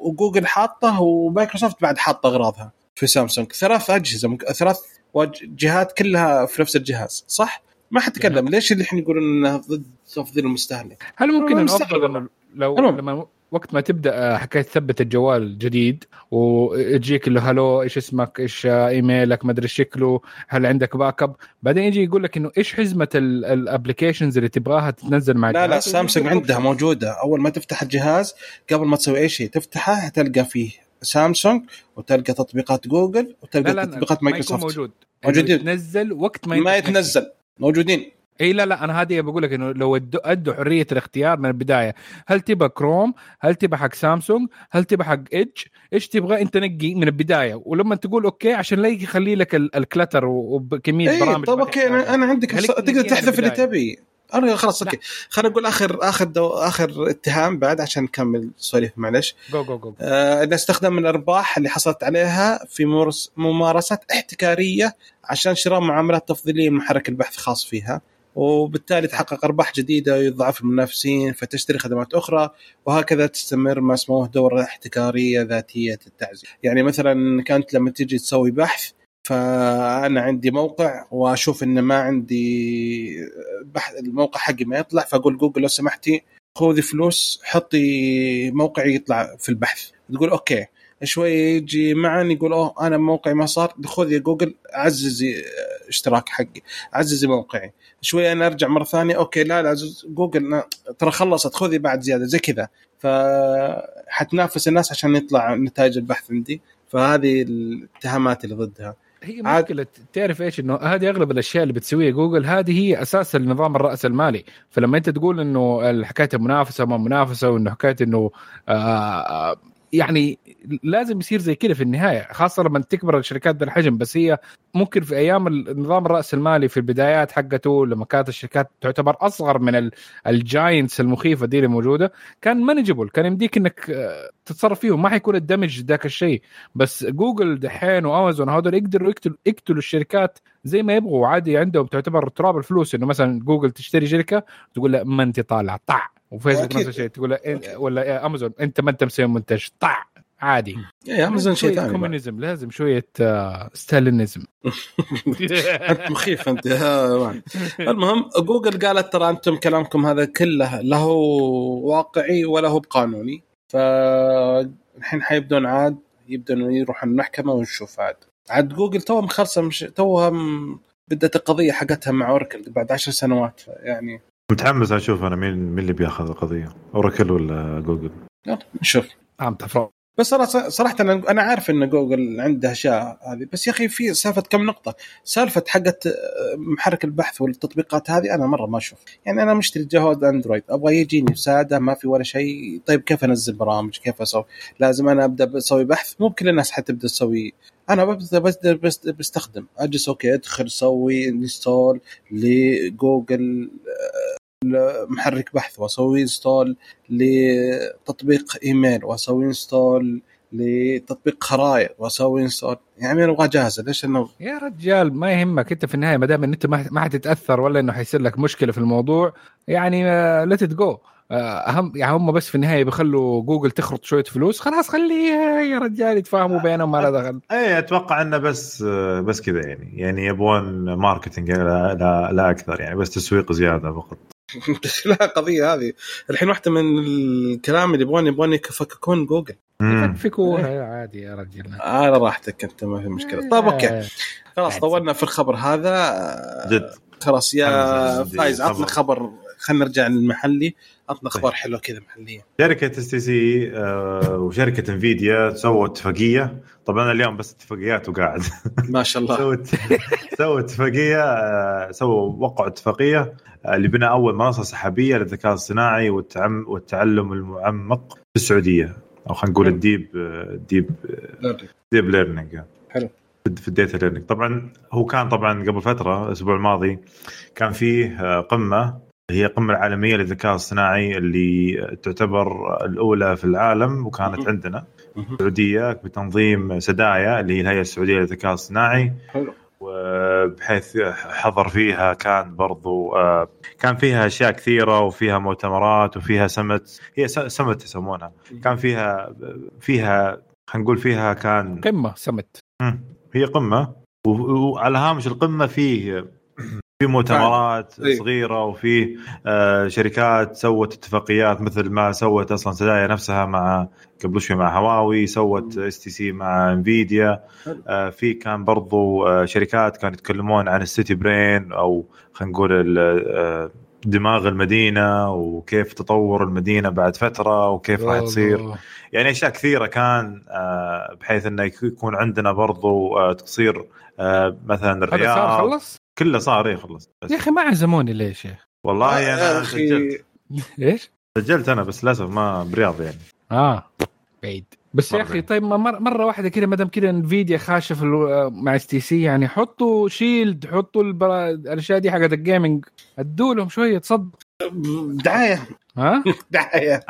وجوجل حاطه ومايكروسوفت بعد حاطه أغراضها في سامسونج ثلاث أجهزة. ثلاث وج- جهات كلها في نفس الجهاز صح؟ ما حتكلم ليش اللي الحين يقولون انه ضد تفضيل المستهلك؟ هل ممكن أنا انه مستغرب أفضل إنه لو المهم. لما وقت ما تبدأ آه، حكاية تثبت الجوال جديد ويجيك اللي hello إيش اسمك إيش آه، إيميلك ما أدري شكله هل عندك backup بعدين يجي يقول لك إنه إيش حزمة ال applications اللي تبغاها تتنزل مع لا لا. سامسونج عندها موجودة أول ما تفتح الجهاز قبل ما تسوي أي شيء تفتحه تلقى فيه سامسونج وتلقى تطبيقات جوجل لا وتلقى لا تطبيقات ما يكون مايكروسوفت. موجود. موجودين. يتنزل وقت ما ما. يتنزل. موجودين. إي لا لا أنا هذه بقول لك إنه لو ادوا حرية الاختيار من البداية. هل تبغى كروم هل تبغى حق سامسونج؟ هل تبغى حق Edge إيش تبغى؟ أنت نقي من البداية. ولما تقول okay عشان لا يخلي لك ال- ال clutter وكمية إي برامج طب okay أنا عندك تقدر تحذف اللي. تبي. خلاص لا. okay. خلينا نقول آخر آخر دو آخر اتهام بعد عشان نكمل سواليف معلش جو جو جو آه إنه استخدم الأرباح اللي حصلت عليها في ممارس- ممارسات احتكارية عشان شراء معاملات تفضيلية من محرك البحث خاص فيها. وبالتالي تحقق أرباح جديدة ويضعف المنافسين فتشتري خدمات أخرى وهكذا تستمر ما اسمه دورة احتكارية ذاتية التعزيز. يعني مثلا كانت لما تيجي تسوي بحث فأنا عندي موقع وأشوف إن ما عندي بحث الموقع حقي ما يطلع فأقول جوجل لو سمحتي خذي فلوس حطي موقعي يطلع في البحث. تقول okay شوي يجي معن يقول أوه أنا موقعي ما صار خذ يا جوجل عززي اشتراك حقي عززي موقعي. شوي أنا أرجع مرة ثانية okay لا لا جوجل ترى خلصت خذي بعد زيادة زي كذا. فحتنافس الناس عشان يطلع نتائج البحث عندي. فهذه الاتهامات اللي ضدها. هي عاد- مشكلة تعرف إيش؟ إنه هذه أغلب الأشياء اللي بتسويها جوجل هذه هي أساس النظام الرأس المالي. فلما أنت تقول إنه حكاية المنافسة ما منافسة وإنه حكاية إنه آه آه، يعني لازم يصير زي كذا في النهاية خاصة لما تكبر الشركات ذا الحجم بس هي ممكن في أيام النظام الرأس المالي في البدايات حقته لما كانت الشركات تعتبر أصغر من ال- ال giants المخيفة دي اللي موجودة كان manageable كان يمديك إنك آه، تتصرف فيهم ما حيكون الدمج ذاك الشيء. بس جوجل دحين وامازون هذول يقدروا يقتلوا يقتلوا الشركات زي ما يبغوا عادي عندهم تعتبر تراب الفلوس إنه مثلا جوجل تشتري شركة تقول لا ما أنت طالع طع وفيسبوك. نفس الشيء تقول لا إيه- ولا إيه أمازون أنت ما أنت مسوي منتج طع عادي يا أمازون شيء ثاني. communism لازم شوية آه، Stalinism [laughs] أنت مخيف أنت man. المهم جوجل قالت ترى أنتم كلامكم هذا كله له واقعي ولا هو بقانوني فالحين حيبدون عاد يبدون يروحون المحكمة ونشوف عاد عاد جوجل توها مخلصه مش توها بدت القضية حقتها مع أوركل بعد عشر سنوات يعني متحمس أشوف أنا مين مين اللي بيأخذ القضية. اوراكل ولا جوجل؟ يلا نشوف. عم تفرق بس صراحة صراحة أنا أنا عارف إن جوجل عندها أشياء هذه بس يا أخي في سالفة كم نقطة. سالفة حقت آه، محرك البحث والتطبيقات هذه أنا مرة ما أشوف. يعني أنا مشتري جهاز أندرويد أبغى يجيني ساده ما في ولا شيء. طيب كيف أنزل برامج؟ كيف أسوي؟ لازم أنا أبدأ أسوي بحث. مو كل الناس حتبدأ تسوي. أنا ببدا بس بس بستخدم. أجلس okay أدخل أسوي install لجوجل آه، محرك بحث واسوي install لتطبيق ايميل واسوي install لتطبيق خرائط واسوي install يعني أنا أبغى جاهزة ليش؟ انه يا رجال ما يهمك أنت في النهاية ما دام ان أنت ما ما حتتأثر ولا إنه حيصير لك مشكلة في الموضوع يعني let it go أهم يعني هم بس في النهاية بيخلوا جوجل تخرط شوية فلوس خلاص خليه يا رجال يتفاهموا بينهم ما له دخل. أي أتوقع إنه بس بس كذا يعني. يعني يبغون marketing لا, لا, لا أكثر يعني بس تسويق زيادة فقط. [laughs] لا قضية هذه. الحين واحدة من الكلام اللي يبغون يبغون يفككون جوجل. يفككوها عادي يا رجل. على راحتك أنت ما في مشكلة. طيب okay. خلاص طولنا في الخبر هذا. جد. خلاص يا فايز عطنا خبر. خلينا نرجع للمحلي. عطنا أخبار حلوة كذا محليه شركة اس تي سي وشركة انفيديا سووا اتفاقيه طبعا اليوم بس اتفاقيات وقاعد. ما شاء الله. سووا سووا اتفاقية آه، سووا وقعوا اتفاقية آه، لبناء أول منصة سحابية للذكاء الصناعي والتعلم المعمق في السعودية. أو خلينا نقول ال deep deep deep learning حلو. في ال data learning طبعا هو كان طبعا قبل فترة الأسبوع الماضي كان فيه آه، قمة هي القمه العالمية للذكاء الصناعي اللي تعتبر الأولى في العالم وكانت عندنا. السعوديه بتنظيم سدايا اللي هي الهيئة السعودية للذكاء الصناعي حلو. وبحيث حضر فيها كان برضو آه، كان فيها أشياء كثيرة وفيها مؤتمرات وفيها سمت هي سمت يسمونها. كان فيها فيها خلينا نقول فيها كان قمة سمت هي قمة. وعلى هامش القمة فيه في مؤتمرات أيوه. صغيرة وفي آه شركات سوت اتفاقيات مثل ما سوت أصلا سدايا نفسها مع قبل شوي مع هواوي سوت إس تي سي مع إنفيديا. آه في كان برضو آه شركات كانوا يتكلمون عن ال city brain أو خلينا نقول دماغ المدينة وكيف تطور المدينة بعد فترة وكيف راح تصير. يعني أشياء كثيرة كان بحيث إنه يكون عندنا برضو تصير مثلا الرياض هذا صار خلص؟ كله صار اي خلص. يا أخي ما عزموني ليش يا والله أنا سجلت. [laughs] إيش؟ سجلت أنا بس للأسف ما برياض يعني. آه. بعيد. بس يا أخي طيب مره, مرة واحدة كذا ما دام كذا انفيديا خاشه في مع اس تي سي يعني حطوا Shield حطوا البرا... الأشياء دي حقت ال gaming أدوا لهم شوية تصدق دعاية. ها؟ [laughs] دعاية.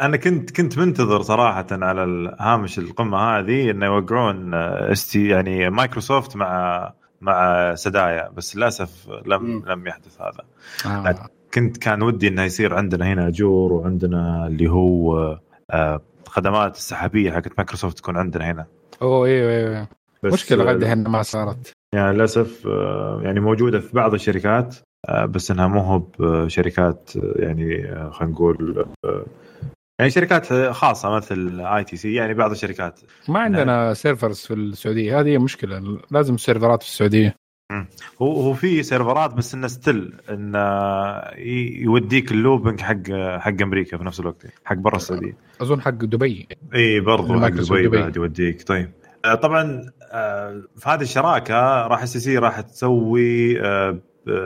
أنا كنت كنت منتظر صراحة على هامش القمة هذه إنه يوقعون اس تي يعني مايكروسوفت مع مع سدايا بس للأسف لم م. لم يحدث هذا آه. كنت كان ودي إنه يصير عندنا هنا Azure وعندنا اللي هو آه خدمات السحابية حقت مايكروسوفت تكون عندنا هنا أوه أيوه أيوه مشكلة غدا هنا ما صارت يعني للأسف آه يعني موجودة في بعض الشركات آه بس إنها مو هو بشركات يعني خلينا نقول يعني شركات خاصة مثل اي تي سي يعني بعض الشركات. ما عندنا servers في السعودية. هذه مشكلة. لازم سيرفرات في السعودية. هو هو في سيرفرات بس إنه still انه يوديك ال looping حق حق أمريكا في نفس الوقت حق برا السعودية. أظن حق دبي. إي برضو حق دبي, دبي. بعد يوديك. طيب. آه، طبعا آه، في هذه الشراكة راح إس تي سي راح تسوي آه،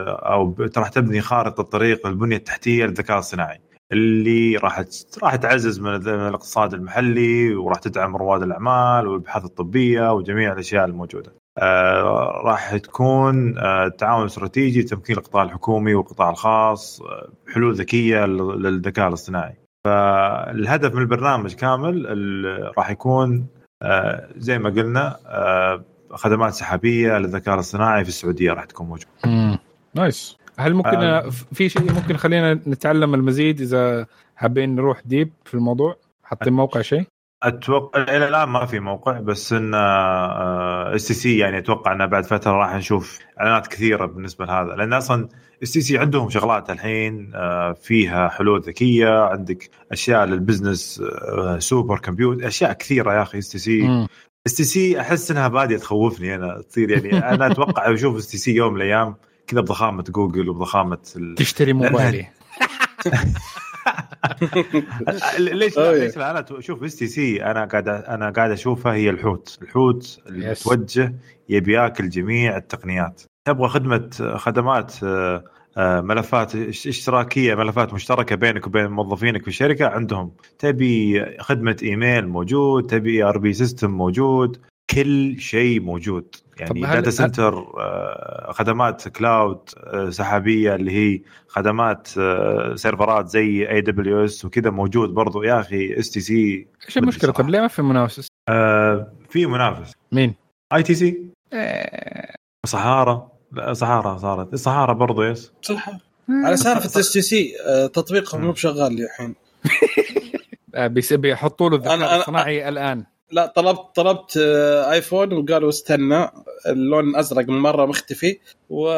أو راح تبني خارطة طريق البنيه التحتية للذكاء الصناعي. اللي راح راح تعزز من الاقتصاد المحلي وراح تدعم رواد الأعمال والأبحاث الطبية وجميع الأشياء الموجودة. آه راح تكون آه تعاون استراتيجي تمكين القطاع الحكومي والقطاع الخاص آه حلول ذكية للذكاء الاصطناعي. فالهدف من البرنامج كامل راح يكون آه زي ما قلنا آه خدمات سحابية للذكاء الاصطناعي في السعودية راح تكون موجودة. nice. هل ممكن آه. في شيء ممكن خلينا نتعلم المزيد إذا حابين نروح deep في الموضوع؟ حاطين موقع شيء؟ أتوقع إلى الآن ما في موقع بس إن اس تي سي يعني أتوقع إنه بعد فترة راح نشوف إعلانات كثيرة بالنسبة لهذا. لأن أصلا اس سي عندهم شغلات الحين آه، فيها حلول ذكية عندك أشياء لل business آه، super computer أشياء كثيرة يا أخي اس سي اس سي أحس إنها بادية تخوفني أنا تصير يعني أنا أتوقع أشوف اس سي يوم من الأيام كذا بضخامة جوجل وبضخامة ال... تشتري موبايلي. [laughs] ليش. ليش لا؟ أنا شوف اس تي سي أنا قاعد أنا قاعد اشوفها هي الحوت. الحوت اللي Yes. متوجه يبي ياكل جميع التقنيات. تبغى خدمة خدمات آه، آه، ملفات إش- إشتراكية ملفات مشتركة بينك وبين موظفينك في الشركة عندهم. تبي خدمة إيميل موجود تبي ERP system موجود. كل شيء موجود. يعني data center آه، خدمات cloud آه، سحابية اللي هي خدمات آه، سيرفرات زي AWS وكذا موجود برضو. يا أخي اس تي سي إيش المشكلة؟ طب ليه ما في منافس؟ في منافس. مين؟ اي تي سي آه، صحارى. لا صحارى صارت. الصحارى برضو yes. صح على سالفة اس تي سي تطبيقهم مو بشغال الحين. [laughs] آه، بيحطوا له الذكاء الصناعي الآن. لا طلبت طلبت آيفون وقالوا استنى اللون الأزرق من مرة مختفي و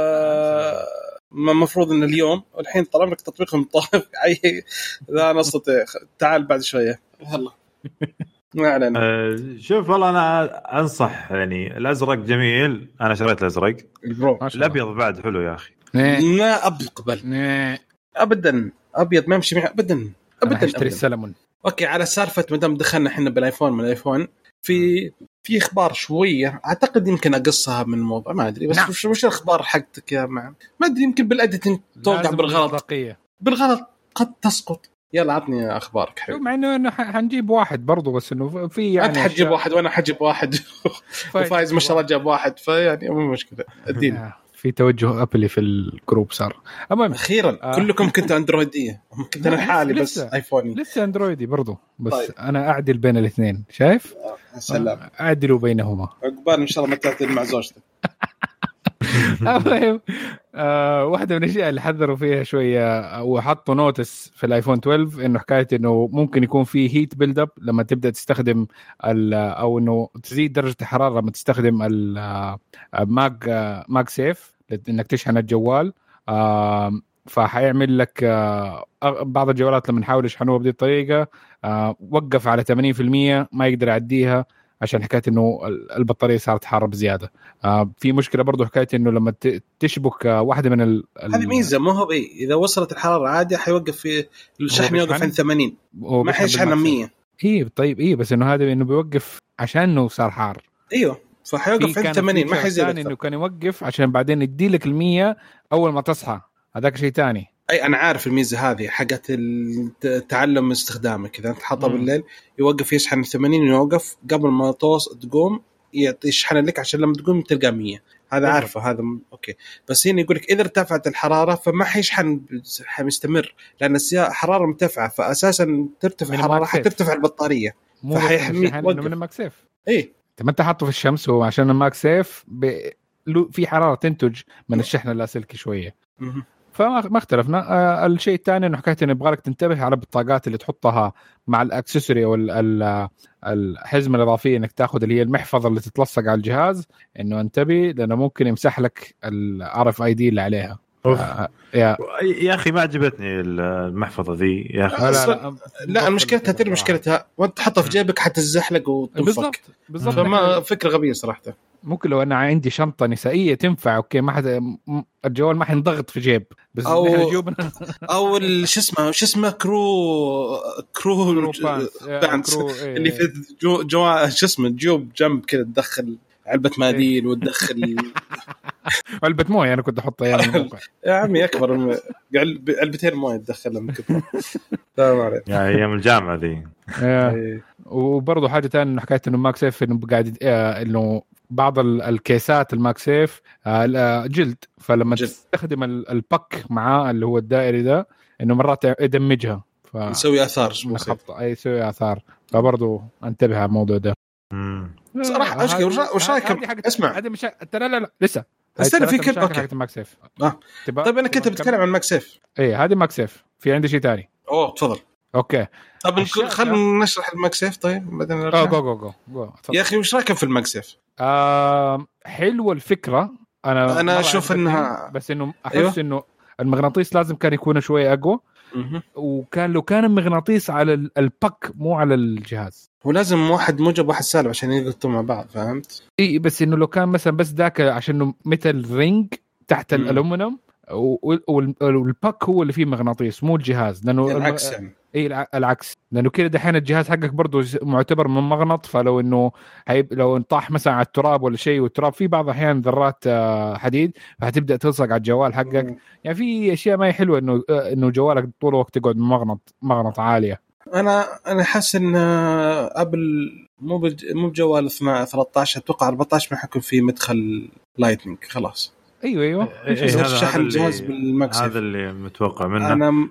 المفروض إن اليوم والحين طلب لك تطبيقهم طاف [laughs] أي لا أنا أستطيع. تعال بعد شوية. يلا. ما علينا. آه، شوف والله أنا أنصح يعني الأزرق جميل. أنا شريت الأزرق. الأبيض بعد حلو يا أخي. ما اقبل. ابدا. أبيض ما يمشي معي. ابدا. ابدا. حاشتري أبداً. السلمون okay على سالفة ما دام دخلنا إحنا بالآيفون من الآيفون في في أخبار شوية أعتقد يمكن أقصها من الموضوع ما أدري بس نعم. وش, وش الأخبار حقتك يا معن ما أدري يمكن بال editing توقع بالغلط. مصداقية. بالغلط قد تسقط. يلا عطني أخبارك حبيبي. مع إنه إنه ح- حنجيب واحد برضو بس إنه في يعني انت حتجيب واحد وأنا حجيب واحد. [laughs] وفايز ما شاء الله جاب واحد فيعني مو مشكلة. [laughs] الدين. آه، في توجه ابلي في ال group صار المهم أخيرا آه. كلكم كنتوا اندرويديه كنت أنا لا، لحالي بس. ايفوني لسه أندرويدي برضو بس طيب. أنا أعدل بين الاثنين شايف؟ يا سلام أعدلوا بينهما عقبال إن شاء الله ما تعدل مع زوجتك [laughs] [laughs] المهم آه واحدة من الأشياء اللي حذروا فيها شوية وحطوا notes في الايفون 12 إنه حكاية إنه ممكن يكون في heat build up لما تبدأ تستخدم ال- أو إنه تزيد درجة الحرارة لما تستخدم ال Mag MagSafe إنك تشحن الجوال. آه فحيعمل لك آه بعض الجوالات لما نحاول يشحنوها بهذه الطريقة آه وقف على 80% ما يقدر يعديها. عشان حكاية إنه ال- البطارية صارت حاره بزياده آه في مشكلة برضو حكاية إنه لما تشبك آه واحدة من ال ال- هذه ميزة مو هو إذا وصلت الحرارة عادي حيوقف في الشحن يوقف؟ عند 80 هو ما حيشحن بالماكس. 100 اي طيب اي بس إنه هذا إنه بيوقف عشانه صار حار. أيوه فحيوقف عند كان 80 ما حيزيد. إنه كان يوقف عشان بعدين يدي لك ال100 أول ما تصحى. هذاك شيء ثاني. أي أنا عارف الميزة هذه حقت التعلم من استخدامك إذا أنت حاطها مم. بالليل يوقف يشحن 80 ويوقف قبل ما توص تقوم يشحن لك عشان لما تقوم تلقى 100 هذا. عارفه هذا م- أوكي بس هنا يقول لك إذا ارتفعت الحرارة فما حيشحن حيستمر لأن السيا- حراره مرتفعة فاساسا ترتفع الحرارة. حترتفع البطارية مو فحيحمي- بس الشحن إنه وقف. من ال MagSafe اي انت ما أنت حاطه في الشمس هو عشان ال MagSafe ب... في حرارة تنتج من الشحن اللاسلكي شوية. فما ما اختلفنا. آه الشيء الثاني إنه حكايه انه يبغى لك تنتبه على البطاقات اللي تحطها مع ال accessory أو ال- ال- الحزمه الاضافيه إنك تأخذ اللي هي المحفظة اللي تتلصق على الجهاز. إنه أنتبه لأنه ممكن يمسح لك ال RFID اللي عليها. أوف. آه يا. يا أخي ما عجبتني المحفظة ذي. يا أخي. لا لا, لا. مشكلتها تدري مشكلتها وأنت تحطها في جيبك حتزحلق وتنفك. بالضبط بالضبط. فما فكرة غبية صراحة. ممكن لو أنا عندي شنطة نسائية تنفع okay ما حد الجوال ما حينضغط في جيب بس أو- نحن جيوبنا أو شو اسمه شو اسمه cargo cargo, pants. إيه. اللي في جو, جو شو اسمه جيوب جنب كذا تدخل علبة مناديل وتدخل [laughs] علبة موية أنا كنت أحطها الموقع يا عمي أكبر علبتين موية تدخلها من كثر تمام عليك يا أيام الجامعة ذي آه. إيه. وبرضه حاجة ثانية إنه حكاية إنه MagSafe انه قاعد آه، إنه بعض ال- الكيسات ال MagSafe آه، لا، جلد. فلما جلد. تستخدم ال- ال puck معاه اللي هو الدائري ده إنه مرات يدمجها. ف يسوي آثار أي يسوي آثار. فبرضه انتبه على الموضوع ده. مم. صراحة، أشكي، وش حقت- اسمع. هذه مش ترى لا لا لسه. استنى، في كل- okay. حقت ال MagSafe. آه. طيب أنا كنت بتكلم عن MagSafe. إيه هذه MagSafe. في عندي شيء ثاني أوه تفضل. أوكي طب. خلينا نشرح ال MagSafe طيب بعدين جو نرجع. جو جو جو. يا أخي وش رايكم في ال MagSafe؟ آه حلوة الفكرة أنا أشوف عجبتني، إنها- بس إنه أحس أيوه. إنه المغناطيس لازم كان يكون شوية أقوى. وكان لو كان المغناطيس على ال- ال puck مو على الجهاز ولازم واحد موجب واحد سالب عشان يقطوا مع بعض فهمت؟ إي بس إنه لو كان مثلا بس ذاك عشان مثل ring تحت. الألومنيوم وال puck هو اللي فيه مغناطيس مو الجهاز لأنه العكس يعني اي الع- العكس. لأنه كده دحين الجهاز حقك برضه معتبر من مغنط فلو إنه هيب لو انطاح مثلا على التراب ولا شيء والتراب فيه بعض الأحيان ذرات آه، حديد فهتبدأ تلصق على الجوال حقك. يعني في أشياء ما هي حلوة إنه آه، إنه جوالك طول الوقت تقعد مغنط مغنط عالية. أنا أنا حاسس إن آه، أبل مو بج... مو بجوال 12 13 أتوقع 14 ما حيكون في مدخل لايتنينج خلاص. أيوه أيوه. إيه، هذا- شحن الجهاز بالماكسيف. هذا اللي متوقع منه. أنا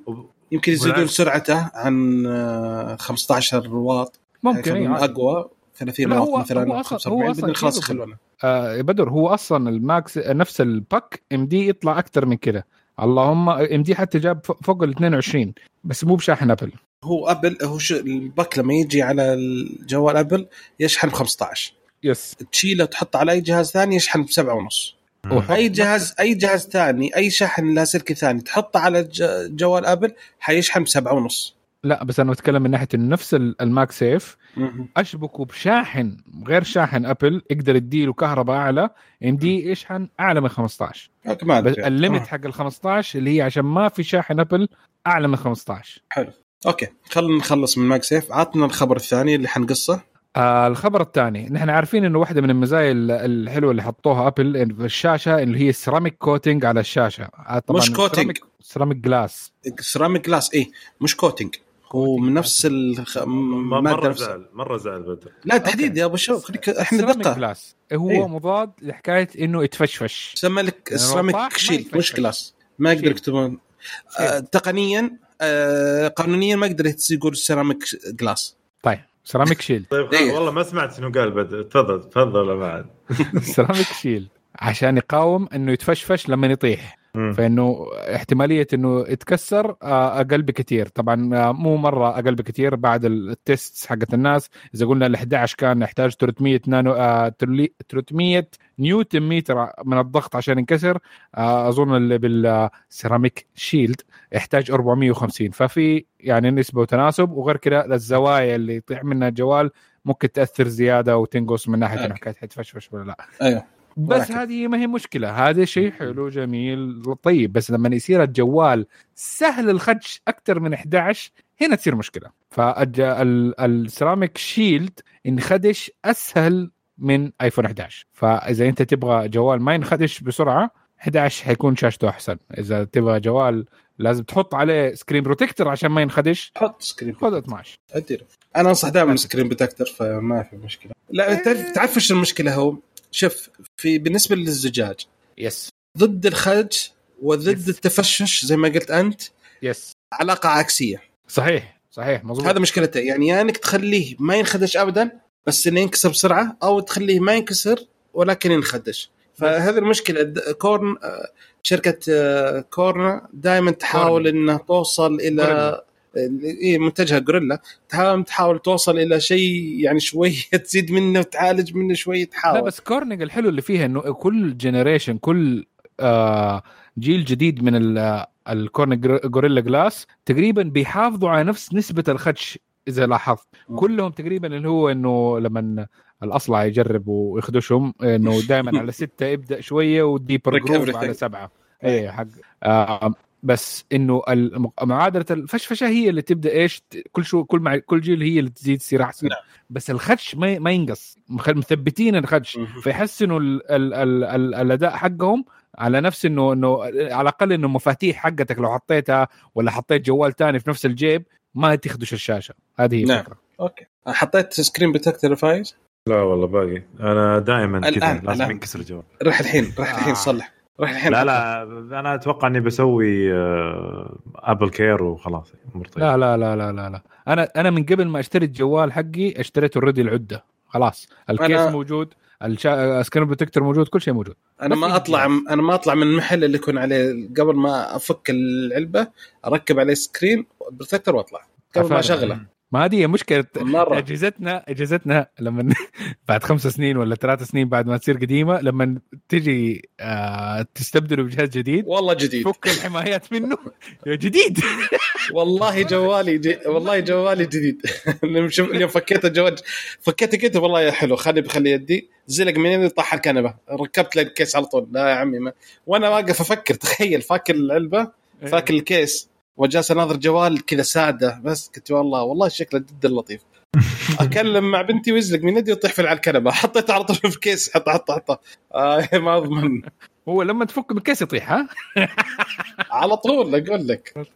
يمكن يزيدون. سرعته عن آه، 15 واط. ممكن حيكون أيوة. أقوى 30 لا، واط مثلا هو أو أصلاً- 45 هو أصلاً بعدين خلاص كذا يخلونه آه بدر هو أصلا الماكس نفس الباك إم دي يطلع أكثر من كده. اللهم إم دي حتى جاب فوق ال 22 بس مو بشاحن أبل. هو أبل هو شو الباك لما يجي على الجوال أبل يشحن ب 15 yes. تشيله تحطه على أي جهاز ثاني يشحن بسبعة ونص. أي جهاز أي جهاز ثاني أي شاحن لاسلكي ثاني تحطه على ج- جوال آبل حيشحن بسبعة ونص. لا بس أنا بتكلم من ناحية إنه نفس ال- ال MagSafe. أشبكه بشاحن غير شاحن آبل يقدر يديله كهرباء أعلى ام دي يشحن أعلى من 15 okay ما بس ال limit آه، حق ال 15 اللي هي عشان ما في شاحن آبل أعلى من 15 حلو. okay خلينا نخلص من MagSafe. عطنا الخبر الثاني اللي حنقصه. آه الخبر الثاني. نحن عارفين إنه واحدة من المزايا ال- الحلوة اللي حطوها ابل إن في الشاشة اللي هي ceramic coating على الشاشة. آه طبعاً مش كوتنج. سيراميك, جلاس سيراميك جلاس إيه مش كوتنج هو من نفس الماده مرة زعل مرة زعل بدر. لا تحديد يا أبو شوف خليك إحنا سيراميك دقة. glass هو إيه. مضاد لحكاية إنه يتفشفش. سمى لك يعني ceramic shield يتفشفش. مش glass ما يقدر. يكتبون. آه تقنيا آه قانونيا ما يقدر يقول ceramic glass طيب. سيراميك شيلد طيب. والله ما سمعت شنو قال بدر تفضل تفضل معد [laughs] ceramic shield عشان يقاوم إنه يتفشفش لما يطيح. فإنه احتمالية إنه يتكسر آه، أقل بكثير. طبعا آه، مو مرة أقل بكثير بعد ال test حقت الناس. إذا قلنا ال 11 كان يحتاج 300 نانو آه، ترلي- 300 نيوتن متر من الضغط عشان ينكسر. آه، أظن اللي بالسيراميك شيلد يحتاج 450 ففي يعني نسبة وتناسب. وغير كذا الزوايا اللي يطيح منها الجوال ممكن تأثر زيادة وتنقص من ناحية حكايه حتفشفش ولا لا. أيوه. بس ولكن. هذه ما هي مشكلة. هذا شيء حلو جميل طيب بس لما يصير الجوال سهل الخدش أكثر من 11 هنا تصير مشكلة. فالسيراميك شيلد انخدش أسهل من آيفون 11 فإذا أنت تبغى جوال ما ينخدش بسرعة 11 حيكون شاشته أحسن. إذا تبغى جوال لازم تحط عليه screen protector عشان ما ينخدش حط screen خذ 12 أدير. أنا أنصح دائما screen protector فما في مشكلة. لا تعرف تعرف إيش المشكلة هو؟ شوف في بالنسبة للزجاج يس ضد الخدش وضد يس. التفشش زي ما قلت أنت يس علاقة عكسية. صحيح صحيح مظبوط. هذا مشكلته. يعني يا إنك تخليه ما ينخدش ابدا بس إنه ينكسر بسرعة أو تخليه ما ينكسر ولكن ينخدش. فهذه المشكلة. كورنينج آه، شركة آه، كورنينج دائما تحاول إنها توصل إلى منتجها غوريلا تحاول تحاول توصل إلى شيء يعني شوية [laughs] تزيد منه وتعالج منه شوية لا تحاول بس كورنينج الحلو اللي فيها إنه كل generation كل آه جيل جديد من ال- الكورنينج جوريلا جلاس تقريبا بيحافظوا على نفس نسبة الخدش إذا لاحظت. كلهم تقريبا اللي هو إنه لما الأصلع يجرب ويخدشهم إنه دائما [laughs] على ستة يبدا شوية Break جروف. على سبعة اي حق آه بس إنه معادله الفشفشة هي اللي تبدأ إيش كل شو كل مع كل جيل هي اللي تزيد تصير أحسن. نعم. بس الخدش ما ما ينقص. مخ- مثبتين الخدش. فيحسنوا ال ال ال ال الأداء حقهم على نفس انه إنه على الأقل إنه المفاتيح حقتك لو حطيتها ولا حطيت جوال تاني في نفس الجيب ما تخدش الشاشة. هذه هي نعم. الفكرة. أوكي. حطيت screen protector فايز؟ لا والله باقي. أنا دائما كذا لازم. ينكسر الجوال. راح الحين راح الحين. آه. صلح. راح الحين لا لا أنا أتوقع إني بسوي آه، أبل كير وخلاص امور طيبة. لا لا لا لا لا لا. أنا أنا من قبل ما أشتري الجوال حقي اشتريت already العدة. خلاص. ال case أنا- موجود الشا... screen protector موجود كل شيء موجود. أنا ما أطلع. أنا ما أطلع من المحل اللي يكون عليه قبل ما أفك العلبة أركب عليه screen protector وأطلع. قبل ما. أشغله. ما هذه هي مشكلة مرة. أجهزتنا أجهزتنا لما [laughs] بعد خمس سنين ولا ثلاث سنين بعد ما تصير قديمة لما تجي آه تستبدله بجهاز جديد والله جديد. فك الحمايات منه. يا جديد. والله جوالي جي... والله جوالي جديد. [laughs] اليوم فكيت الجوال فكيته قلت والله يا حلو. خلي بخلي يدي. زلق من يدي طاح الكنبة. ركبت له ال case على طول. لا يا عمي ما. وأنا واقف أفكر. تخيل فاك العلبة؟ فاك ال case. وجالس اناظر جوال كذا ساده بس قلت والله والله شكله جدا لطيف. [laughs] اكلم مع بنتي ويزلق من يدي ويطيح في على الكنبة. [laughs] حطيته على طول في case حطه حطه حطه. آه [laughs] ما اضمن. هو لما تفك من ال case يطيح ها؟ على طول أقول لك.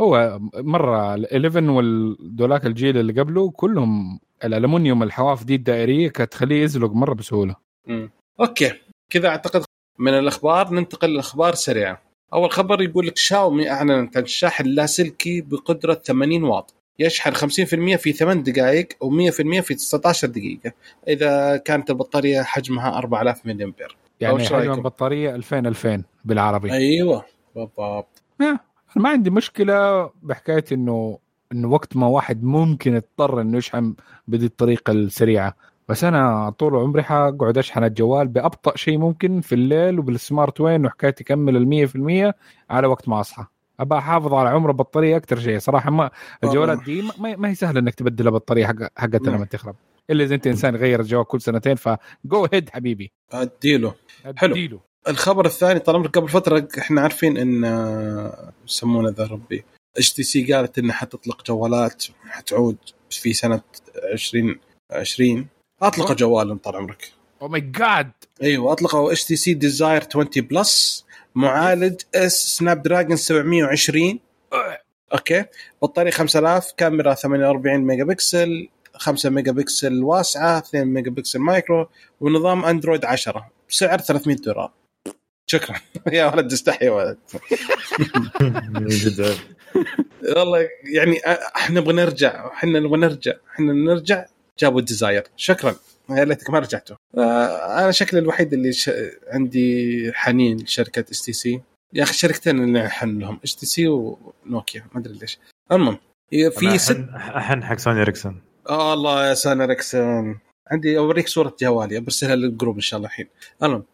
هو مرة ال 11 والدولاك الجيل اللي قبله كلهم الالومنيوم الحواف دي الدائرية كانت تخليه يزلق مرة بسهولة. مم. أوكي. كذا أعتقد من الأخبار ننتقل لأخبار سريعة. أول خبر يقول لك شاومي اعلنت عن الشاحن اللاسلكي بقدرة 80 واط. يشحن 50% في 8 دقائق و100% في 19 دقيقة. إذا كانت البطارية حجمها 4000 ملي امبير يعني حجم رأيكم؟ البطارية 2000 2000 بالعربي. أيوه بالضبط. أنا ما عندي مشكلة بحكاية إنه إنه وقت ما واحد ممكن يضطر إنه يشحن بهذه الطريقة السريعة. بس أنا طول عمري حقعد أشحن الجوال بأبطأ شيء ممكن في الليل وبالسمارت وين وحكايه يكمل ال 100% على وقت ما أصحى. أبى أحافظ على عمر البطارية أكثر شيء. صراحة ما الجوالات دي ما, ما هي سهلة إنك تبدل البطاريه حق حقتها نعم. لما تخرب. إلا إذا أنت إنسان يغير الجوال كل سنتين فجو هيد حبيبي. أديله. حلو. الخبر الثاني طال عمرك قبل فترة إحنا عارفين إن آه، يسمونه ذا ربي إتش تي سي قالت إنها حتطلق جوالات حتعود في سنة 2020 اطلقوا جوالهم طال عمرك. oh my God أيوه اطلقوا اتش تي سي ديزاير 20 بلس معالج سناب دراجون 720 أوكي. بطارية 5000 كاميرا 48 ميجا بكسل 5 ميجا بكسل واسعة 2 ميجا بكسل macro ونظام أندرويد 10 بسعر 300 دولار. شكرا. [laughs] يا ولد استحي يا ولد. [laughs] والله يعني إحنا نبغى نرجع. إحنا نبغى نرجع. إحنا نرجع جابوا الديزاير. شكرا. يا ليتك ما رجعتوا آه، أنا شكلي الوحيد اللي ش... عندي حنين لشركة إتش تي سي يا أخي شركتين اللي احن لهم إتش تي سي ونوكيا ما أدري ليش. المهم في ست احن حق سوني إريكسون. آه الله يا سوني إريكسون. عندي أوريك صورة جوالي برسلها لل group إن شاء الله الحين. المهم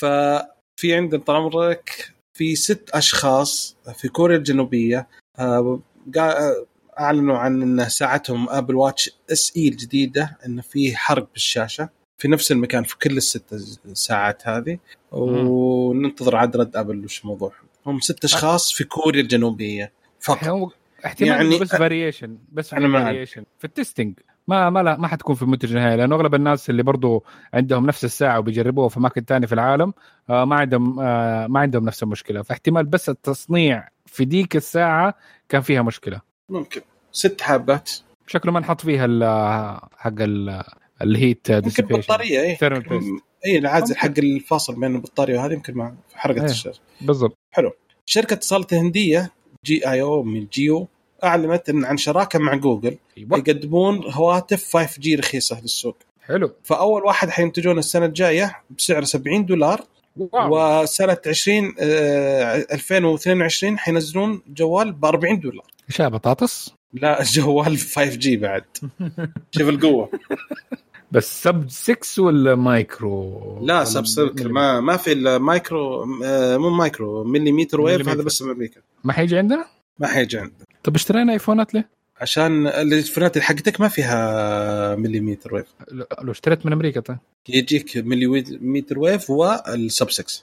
ففي عندنا طال عمرك في ست أشخاص في كوريا الجنوبية آه، قا- أعلنوا عن إن ساعتهم أبل واتش SE الجديدة انه في حرق بالشاشة في نفس المكان في كل الست ساعات هذه. وننتظر عاد رد أبل وش الموضوع هم ست أشخاص في كوريا الجنوبية فقط. هو احتمال يعني يعني بس variation بس أنا variation في ال testing ما ما لا ما حتكون في المنتج النهائي لأنه أغلب الناس اللي برضو عندهم نفس الساعة وبيجربوها في اماكن ثانية في العالم آه، ما عندهم آه، ما عندهم نفس المشكلة. فاحتمال بس التصنيع في ديك الساعة كان فيها مشكلة. ممكن. ست حابات شكله ما نحط فيها ال- حق ال- الهيت يمكن. بطارية اي. اي العازل. حق الفاصل بين البطارية وهذه يمكن ما حرقت إيه. الشاشة. بالضبط. شركة اتصالات هندية JIO من جيو أعلنت إن عن شراكة مع جوجل أيوه. يقدمون هواتف 5G رخيصة للسوق حلو. فأول واحد حينتجون السنة الجاية بسعر 70 دولار. واو. وسنة 20 آه، 2022 حينزلون جوال ب 40 دولار. إيش بطاطس؟ لا جوال 5G بعد. شوف القوة. بس sub 6 ولا مايكرو لا sub سيركل ما ما في إلا مايكرو آه، مو micro millimeter wave. هذا بس أمريكا. ما حيجي عندنا؟ ما حيجي عندنا. طب اشترينا ايفونات ليه؟ عشان اللي حقتك ما فيها millimeter wave لو اشتريت من أمريكا طيب. يجيك millimeter wave وال sub 6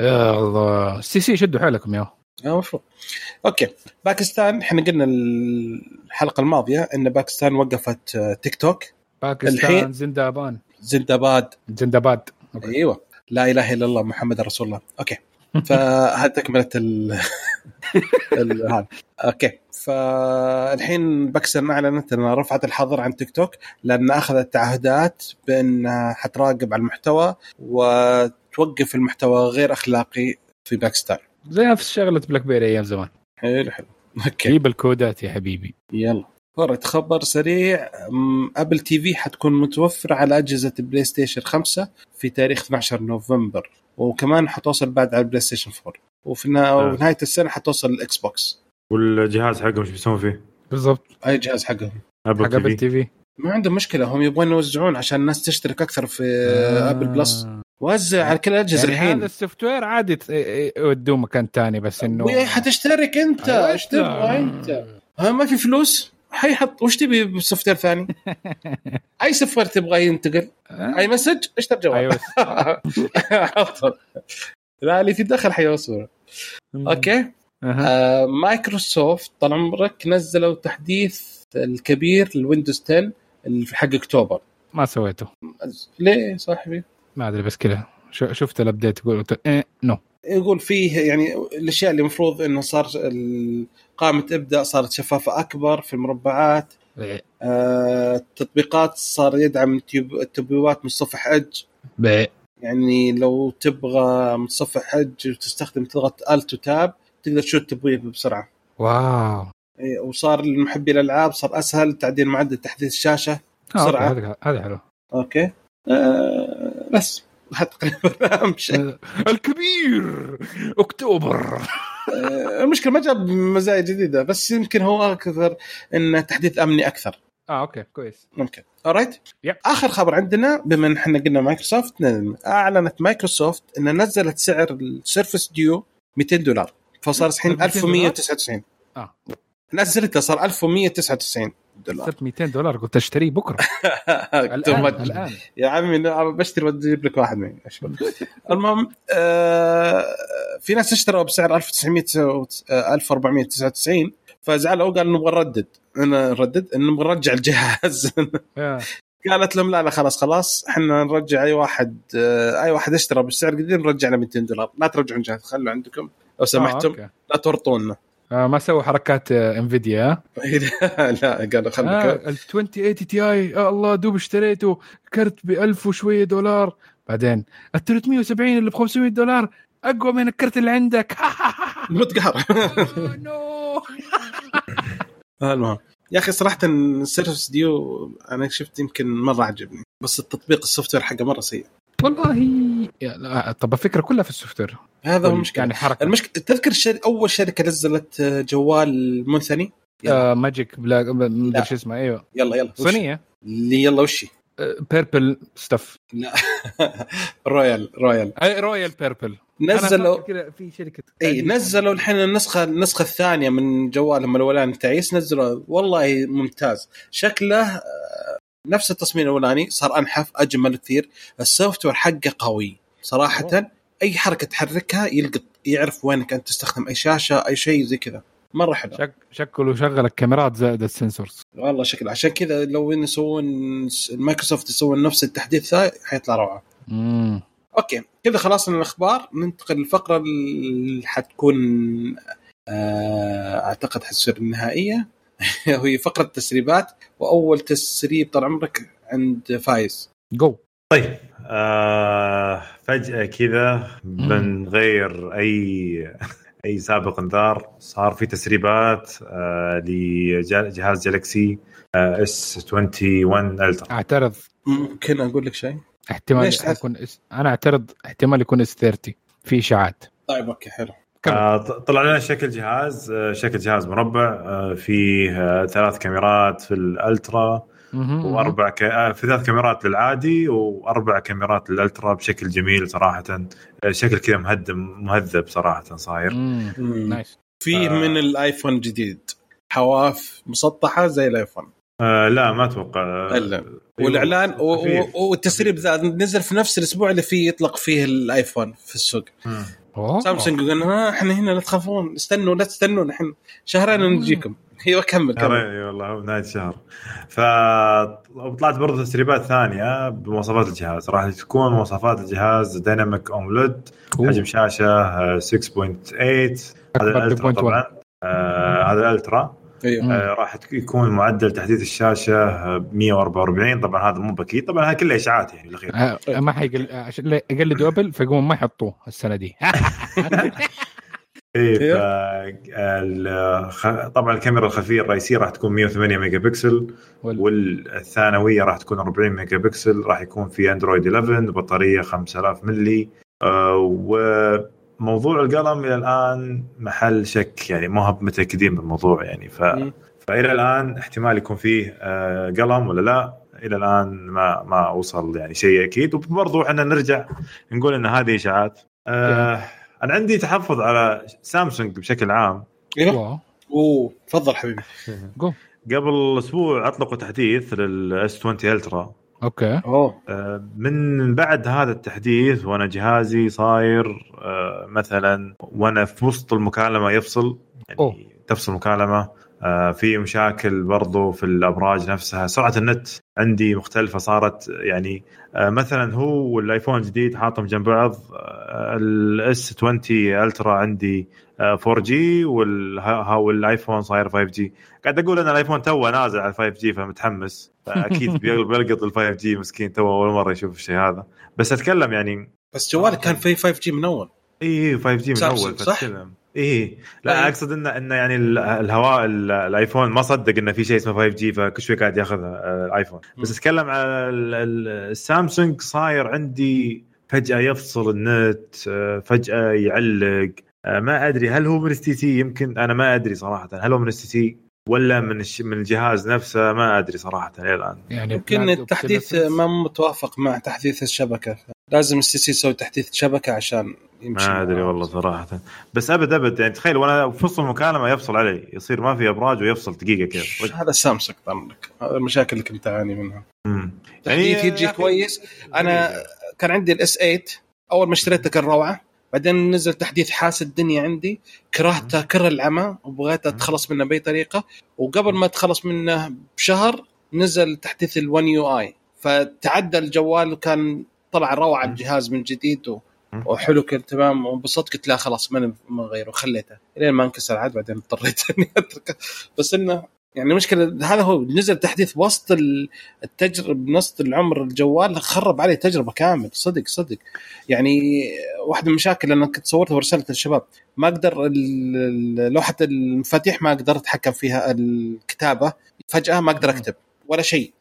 يا الله. سي سي شدوا حيلكم يا. آه، المفروض أوكي. باكستان إحنا قلنا الحلقة الماضية إن باكستان وقفت آه، تيك توك. باكستان الحين- زنداباد. زندباد زندباد أوكي. أيوه. لا إله إلا الله محمد رسول الله. أوكي. [laughs] فهذه تكملة ال [laughs] ال- هذا. أوكي. فالحين باكستان اعلنت انها رفعت الحظر عن تيك توك لأن أخذت تعهدات بأنها حتراقب على المحتوى وتوقف المحتوى غير أخلاقي في باكستان. زي نفس شغلة بلاك بيري أيام زمان. حلو حلو. أوكي. جيب الكودات يا حبيبي. يلا. ورد خبر سريع Apple TV حتكون متوفره على أجهزة ال PlayStation 5 في تاريخ 12 نوفمبر وكمان حتوصل بعد على ال PlayStation 4 وفي آه. ونهاية السنة حتوصل ال Xbox والجهاز حقهم إيش بيسوون فيه؟ بالضبط. أي جهاز حقهم. Apple حق T Apple في TV. ما عندهم مشكلة هم يبغون يوزعون عشان الناس تشترك أكثر في آه. Apple Plus. وزع على كل الأجهزة يعني هذا الحين ال software عادي يودوه مكان ثاني بس إنه حتشترك أنت أيوة. إيش تبغى أنت؟ ها ما في فلوس؟ حيحط وش تبي ب software ثاني؟ [laughs] أي software تبغى ينتقل؟ أي message؟ أيوه. [laughs] حطه. لا اللي في الداخل حيوصل. أوكي. آه مايكروسوفت طال عمرك نزلوا تحديث الكبير لل Windows 10 اللي في حق أكتوبر. ما سويته. ليه صاحبي؟ ما أدري بس كذا. شفت ال update يقول إيه no يقول فيه يعني الأشياء اللي المفروض إنه صار قائمة ابدا صارت شفافة أكبر في المربعات. بيع آه، التطبيقات صار يدعم التبويبات متصفح Edge بيع يعني لو تبغى متصفح Edge وتستخدم تضغط Alt و Tab تقدر تشوف التبويب بسرعة. wow. إيه، وصار لمحبي الالعاب صار أسهل تعديل معدل تحديث الشاشة آه،. هذا هذا حلو أوكي. آه بس. هذا تقريبا أهم شيء. الكبير أكتوبر. آه، المشكلة ما جاب مزايا جديدة بس يمكن هو أكثر انه تحديث أمني أكثر. آه أوكي كويس. ممكن. alright yep. آخر خبر عندنا بما إن إحنا قلنا مايكروسوفت أعلنت مايكروسوفت إن نزلت سعر ال Surface Duo 200 دولار فصار الحين 200 دولار؟ 1199 آه. نزلته صار 1199 دولار. صرت 200 دولار قلت أشتريه بكرة. [laughs] الآن الآن. يا عمي بشتري بجيب لك واحد معي المهم آه في ناس اشتروا بسعر 1900 آه، 1499 فزعلوا قالوا نبغى نردد. أنا نردد؟ انه نبغى نرجع الجهاز. [laughs] آه. قالت لهم لا لا خلاص خلاص إحنا نرجع أي واحد آه، أي واحد اشترى بالسعر القديم نرجع له 200 دولار. لا ترجعون جهاز خلوا عندكم لو سمحتم آه،. لا تورطونا. آه ما سووا حركات آه، Nvidia [laughs] لا قالوا خلوا آه ال 2080 Ti آه الله دوب اشتريته كرت ب 1000 وشوية دولار. بعدين ال 3070 اللي ب 500 دولار أقوى من الكرت اللي عندك. [laughs] متقهر. no [laughs] المهم. يا أخي صراحة ال Surface Duo أنا شفت يمكن مرة عجبني بس التطبيق ال software حقه مرة سيء. والله يا لا طب الفكرة كلها في السوفت وير. هذا هو المشكلة يعني حركة. المشكلة تذكر الشر... أول شركة نزلت جوال منثني؟ آه ماجيك بلا ما لا. أدري شو اسمه أيوه. يلا يلا؟ صينيه اللي يلا وشي بيربل ستاف لا. رويال رويال رويال بيربل نزلوا في شركة إي نزلوا الحين النسخة النسخة الثانية من جوالهم الاولاني تعيس نزلوا والله ممتاز. شكله آه، نفس التصميم الأولاني صار أنحف أجمل كثير. ال software حقه قوي. صراحة أوه. أي حركة تحركها يلقط يعرف وينك أنت تستخدم أي شاشة أي شيء زي كذا. مرة حلو. شك شكله شغل الكاميرات زائد ال sensors والله شكل. عشان كذا لو يسوون مايكروسوفت يسوون نفس التحديث ذا حيطلع روعة. امم أوكي. كذا خلصنا الأخبار. ننتقل للفقرة اللي حتكون آه، أعتقد حتصير النهائية. [laughs] وهي فقرة تسريبات وأول تسريب طال عمرك عند فايز. جو طيب آه فجأة كذا بنغير أي أي سابق انذار صار في تسريبات آه لجهاز Galaxy آه S 21 Ultra أعترض. ممكن أقول لك شيء؟ احتمال؟ يكون S... أنا أعترض احتمال يكون S 30 في إشاعات. طيب أوكي حلو. آه ط- طلع لنا شكل جهاز آه شكل جهاز مربع آه فيه ثلاث كاميرات في ال Ultra. وأربع ك... في ثلاث كاميرات للعادي وأربع كاميرات لل Ultra بشكل جميل صراحة شكل كذا مهدم مهذب صراحة صاير. nice فيه آه. من ال iPhone جديد حواف مسطحة زي ال iPhone آه لا ما أتوقع إلا والإعلان و- خفيف. و- والتسريب ذا نزل في نفس الأسبوع اللي فيه يطلق فيه ال iPhone في السوق. سامسونج قلنا ها إحنا هنا لا تخافون استنوا لا تستنوا نحن شهرين ونجيكم [laughs] أيوه كمل كمل. اي والله هو نهاية الشهر. ف وطلعت برضه تسريبات ثانية بمواصفات الجهاز. راح تكون مواصفات الجهاز Dynamic AMOLED. حجم شاشة آه، 6.8 هذا أكبر ال Ultra 2.1. طبعا. آه، هذا ال Ultra مم. آه، راح يكون معدل تحديث الشاشة آه، 144 طبعا هذا مو أكيد طبعا هذه كلها إشاعات يعني بالأخير. آه، ما حيقل عشان لا يقلدوا Apple فيقوموا ما يحطوه السنة دي. إيه [laughs] أيوه. خ- طبعا الكاميرا الخلفيه الرئيسية راح تكون 108 ميجا بكسل. وال- والثانوية راح تكون 40 ميجا بكسل. راح يكون في Android 11 بطارية 5000 ملي آه، وموضوع القلم إلى الآن محل شك يعني ما هم متأكدين بالموضوع يعني. ف مم. فإلى الآن احتمال يكون فيه آه، قلم ولا لا إلى الآن ما ما وصل يعني شيء أكيد. وبرضه إحنا نرجع نقول إن هذه إشاعات. آه أنا عندي تحفظ على سامسونج بشكل عام. أيوه أوه تفضل حبيبي. قبل أسبوع أطلقوا تحديث لل S 20 Ultra أوكي أوه آه، من بعد هذا التحديث وأنا جهازي صاير آه، مثلا وأنا في وسط المكالمة يفصل أوه. يعني تفصل مكالمه آه، في مشاكل برضو في الأبراج نفسها. سرعة النت عندي مختلفة صارت يعني آه، مثلا هو والآيفون الجديد حاطهم جنب بعض ال S20 Ultra عندي آه، 4G والها- والآيفون صاير 5G قاعد أقول أن الآيفون توه نازل على 5G فمتحمس. فأكيد [laughs] بيل- بيلقط ال 5G مسكين توه أول مرة يشوف الشيء هذا. بس أتكلم يعني بس جوالك كان فيه 5 جي من أول. اي 5 جي من أول صح؟ فتكلم اي لا أي. أقصد انه انه يعني ال- الهواء ال- الآيفون ما صدق إنه في شيء اسمه 5G فكل شوي قاعد ياخذها آه، الايفون بس م. أتكلم على ال- ال- السامسونج صاير عندي فجأة يفصل النت آه، فجأة يعلق. آه، ما أدري هل هو من اس تي سي يمكن أنا ما أدري صراحة. هل هو من اس تي سي ولا من الش... من الجهاز نفسه؟ ما أدري صراحة إلى الآن. يعني يمكن التحديث. ما متوافق مع تحديث الشبكة. لازم الاس تي سي يسوي تحديث شبكة عشان يمشي ما أدري والله صراحة. بس أبد أبد يعني تخيل وأنا في وسط المكالمة يفصل علي يصير ما في أبراج ويفصل دقيقة كذا. هذا سامسونج ضمنك هذا المشاكل اللي كنت أعاني منها. مم. تحديث يجي كويس. أنا كان عندي ال S8 أول ما اشتريته كان روعة. بعدين نزل تحديث حاس الدنيا عندي. كرهته كره العمى وبغيت أتخلص منه بأي طريقة. وقبل ما أتخلص منه بشهر نزل تحديث ال1 يو اي فتعدى الجوال وكان طلع روعة الجهاز من جديد و... وحلو كان تمام. وانبسطت قلت لا خلاص ما ما اغيره خليته. لين ما انكسر عاد بعدين اضطريت [laughs] إني أتركه. بس إنه يعني المشكلة هذا هو نزل تحديث وسط ال- التجربه وسط العمر الجوال خرب علي تجربة كامل. صدق صدق. يعني واحدة من المشاكل أنا كنت صورتها ورسلتها للشباب ما أقدر لوحة المفاتيح ما أقدر أتحكم فيها الكتابة. فجأة ما أقدر أكتب ولا شيء.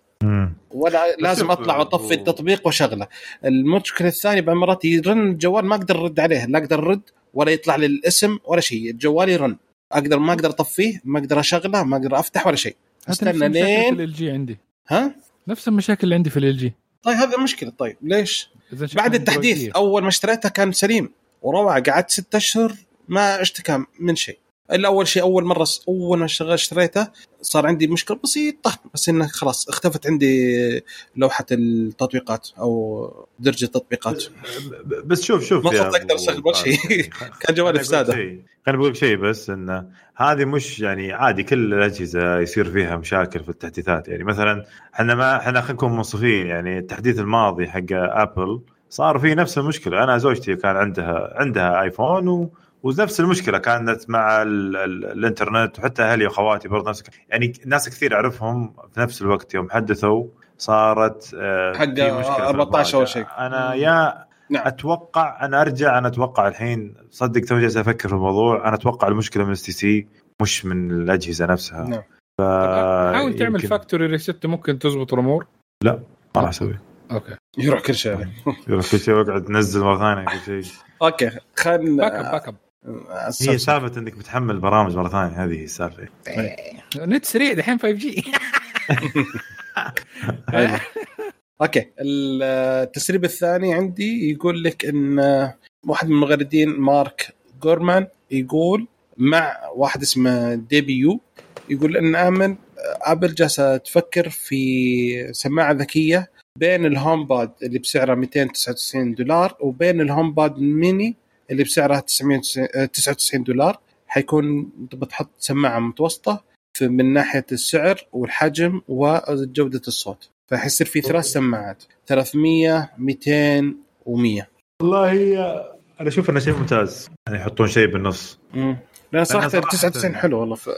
ولا لازم أطلع وأطفي التطبيق وأشغله. المشكلة الثانية بعض المرات يرن الجوال ما أقدر أرد عليه لا أقدر أرد ولا يطلع لي الاسم ولا شيء. الجوال يرن. أقدر ما أقدر أطفيه ما أقدر أشغله ما أقدر أفتح ولا شيء. أستنى لين في ال LG عندي. ها؟ نفس المشاكل اللي عندي في ال LG طيب هذا مشكله طيب ليش؟ بعد التحديث. أول ما اشتريتها كان سليم. وروعة قعدت ستة أشهر ما اشتكى من شيء. إلا أول شيء أول مرة أول ما اشتريته صار عندي مشكلة بسيطة بس إنه خلاص اختفت عندي لوحة التطبيقات أو درج التطبيقات بس شوف شوف ما أبو أشغل ولا شيء. [laughs] كان جوالي في. شيء- خليني بقول لك شيء بس إن هذه مش يعني عادي كل الأجهزة يصير فيها مشاكل في التحديثات يعني مثلا إحنا ما إحنا خلينا نكون منصفين يعني التحديث الماضي حق ابل صار فيه نفس المشكلة أنا زوجتي كان عندها عندها ايفون و ونفس المشكلة كانت مع ال ال الإنترنت وحتى أهلي وأخواتي برضه نفس يعني ناس كثير أعرفهم في نفس الوقت يوم حدثوا صارت آه، حق في مشكلة في 14 أول الإبراج. شيء. أنا يا نعم. أتوقع أنا أرجع أنا أتوقع الحين صدق تو جالس أفكر في الموضوع أنا أتوقع المشكلة من اس تي سي مش من الأجهزة نفسها. نعم. ف حاول تعمل يمكن- factory reset ممكن تزبط الأمور؟ ما راح أسوي. okay. يروح كل شيء. يلا كل شيء اقعد تنزل مره ثانية كل شيء. okay backup خلينا backup هي سالفة إنك بتحمل برامج مرة ثانية هذه هي السالفة. نت سريع دحين 5G. okay التسريب الثاني عندي يقول لك إن واحد من المغردين مارك جورمان يقول مع واحد اسمه debut يقول إن آبل جالسة تفكر في سماعه ذكية بين ال HomePod اللي بسعرها 299 دولار وبين ال HomePod mini اللي بسعرها 99 دولار حيكون تبغى تحط سماعة متوسطة من ناحية السعر والحجم وجودة الصوت. فحيصير في ثلاث سماعات. 300 200 و100 والله هي أنا أشوف إنه شيء ممتاز. يعني يحطون شيء بالنص. لأن صراحة صراحة- 99 حلو والله في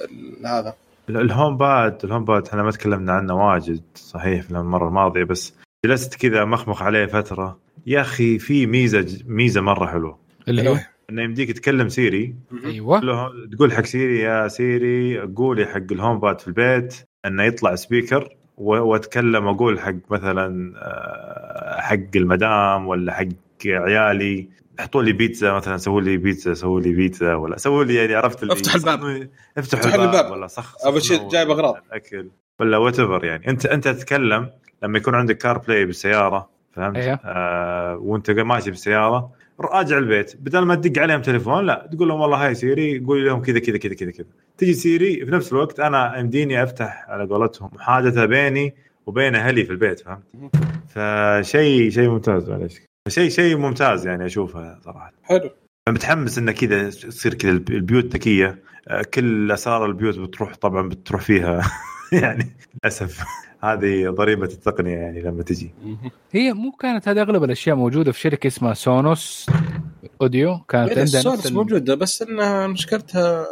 هذا. ال- ال HomePod ال HomePod إحنا ما تكلمنا عنه واجد. صحيح في المرة الماضية بس جلست كذا مخمخ عليه فترة. يا أخي في ميزة ميزة مرة حلوة. اللي هو إنه يمديك تكلم سيري أيوه له تقول حق سيري يا سيري قولي حق ال HomePod في البيت إنه يطلع speaker وأتكلم أقول حق مثلا آه، حق المدام ولا حق عيالي حطوا لي بيتزا مثلا سووا لي بيتزا سووا لي بيتزا ولا سووا لي يعني عرفت اللي افتح الباب. افتحوا افتح الباب, الباب. ولا صخ أبو شيء جايب أغراض. الأكل ولا what يعني انت أنت تتكلم لما يكون عندك CarPlay بالسيارة فهمت؟ أيوه. آه وأنت ماشي بالسيارة راجع البيت. بدل ما تدق عليهم تليفون لا تقول لهم والله hey Siri قول لهم كذا كذا كذا كذا كذا. تجي سيري في نفس الوقت أنا يمديني أفتح على قولتهم محادثة بيني وبين أهلي في البيت فهمت؟ فشيء شيء ممتاز معليش. شيء شيء ممتاز يعني اشوفه صراحة. حلو. متحمس انه كذا تصير كذا البيوت ذكية. كل اسرار البيوت بتروح طبعا بتروح فيها. [laughs] يعني للأسف. هذه ضريبة التقنية يعني لما تجي. هي مو كانت هذه أغلب الأشياء موجودة في شركة اسمها سونوس audio كانت إيه، عندها ال- موجودة بس إنها مشكلتها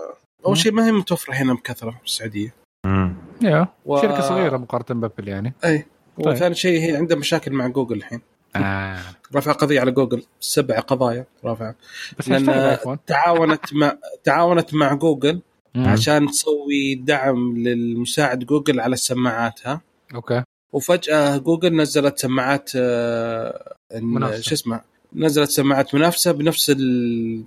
أول شيء ما هي متوفرة هنا بكثره في السعودية. امم يا و- شركة صغيرة مقارنة بأبل يعني. اي طيب. وثاني شيء هي عندها مشاكل مع جوجل الحين. آه. رافع قضية على جوجل سبع قضايا رافع. بس لأن- تعاونت مع تعاونت مع جوجل مم. عشان تسوي دعم للمساعد جوجل على سماعاتها. okay. وفجأة جوجل نزلت سماعات آه،. شو اسمه نزلت سماعات منافسة بنفس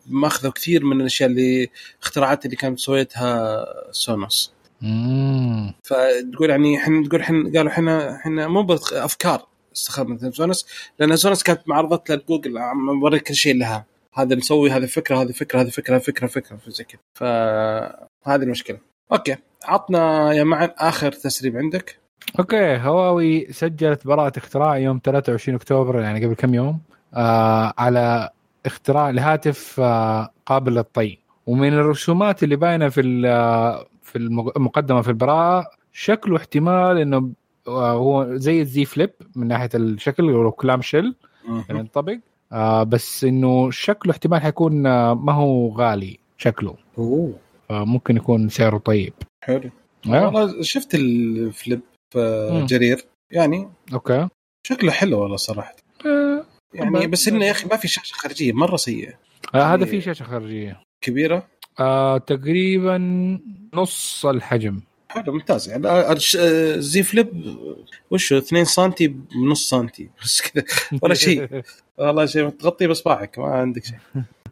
ماخذة كثير من الأشياء اللي اختراعات اللي كانت سويتها سونوس. مم. فتقول يعني إحنا تقول إحنا قالوا إحنا إحنا مو أفكار استخدمت سونوس لأن سونوس كانت معرضتها لجوجل عم بوريك كل شيء لها. هذا نسوي هذه فكرة هذه فكرة هذه فكرة فكرة فكرة زي كذا. فهذه المشكلة. okay عطنا يا معن آخر تسريب عندك. okay هواوي سجلت براءة اختراع يوم 23 أكتوبر يعني قبل كم يوم آه على اختراع لهاتف آه قابل للطي. ومن الرسومات اللي باينة في آه، في المق- المقدمه في البراءة شكله احتمال إنه آه هو زي الزي فليب من ناحية الشكل أو كلام شيل ينطبق. آه بس إنه شكله احتمال حيكون آه ما هو غالي شكله. أوه. فممكن يكون سعره طيب. حلو. والله شفت الفليب. جرير. يعني أوكي. شكله حلو والله صراحة. آه يعني. بس إنه يا أخي ما في شاشة خارجية مرة سيئة. آه هذا في شاشة خارجية. كبيرة. آه تقريبا نص الحجم. حلو ممتاز. يعني آه، آه، Z Flip وشو 2 سم بنص سم [laughs] بس كذا. ولا شيء. [laughs] والله شيء تغطي باصبعك ما عندك شيء.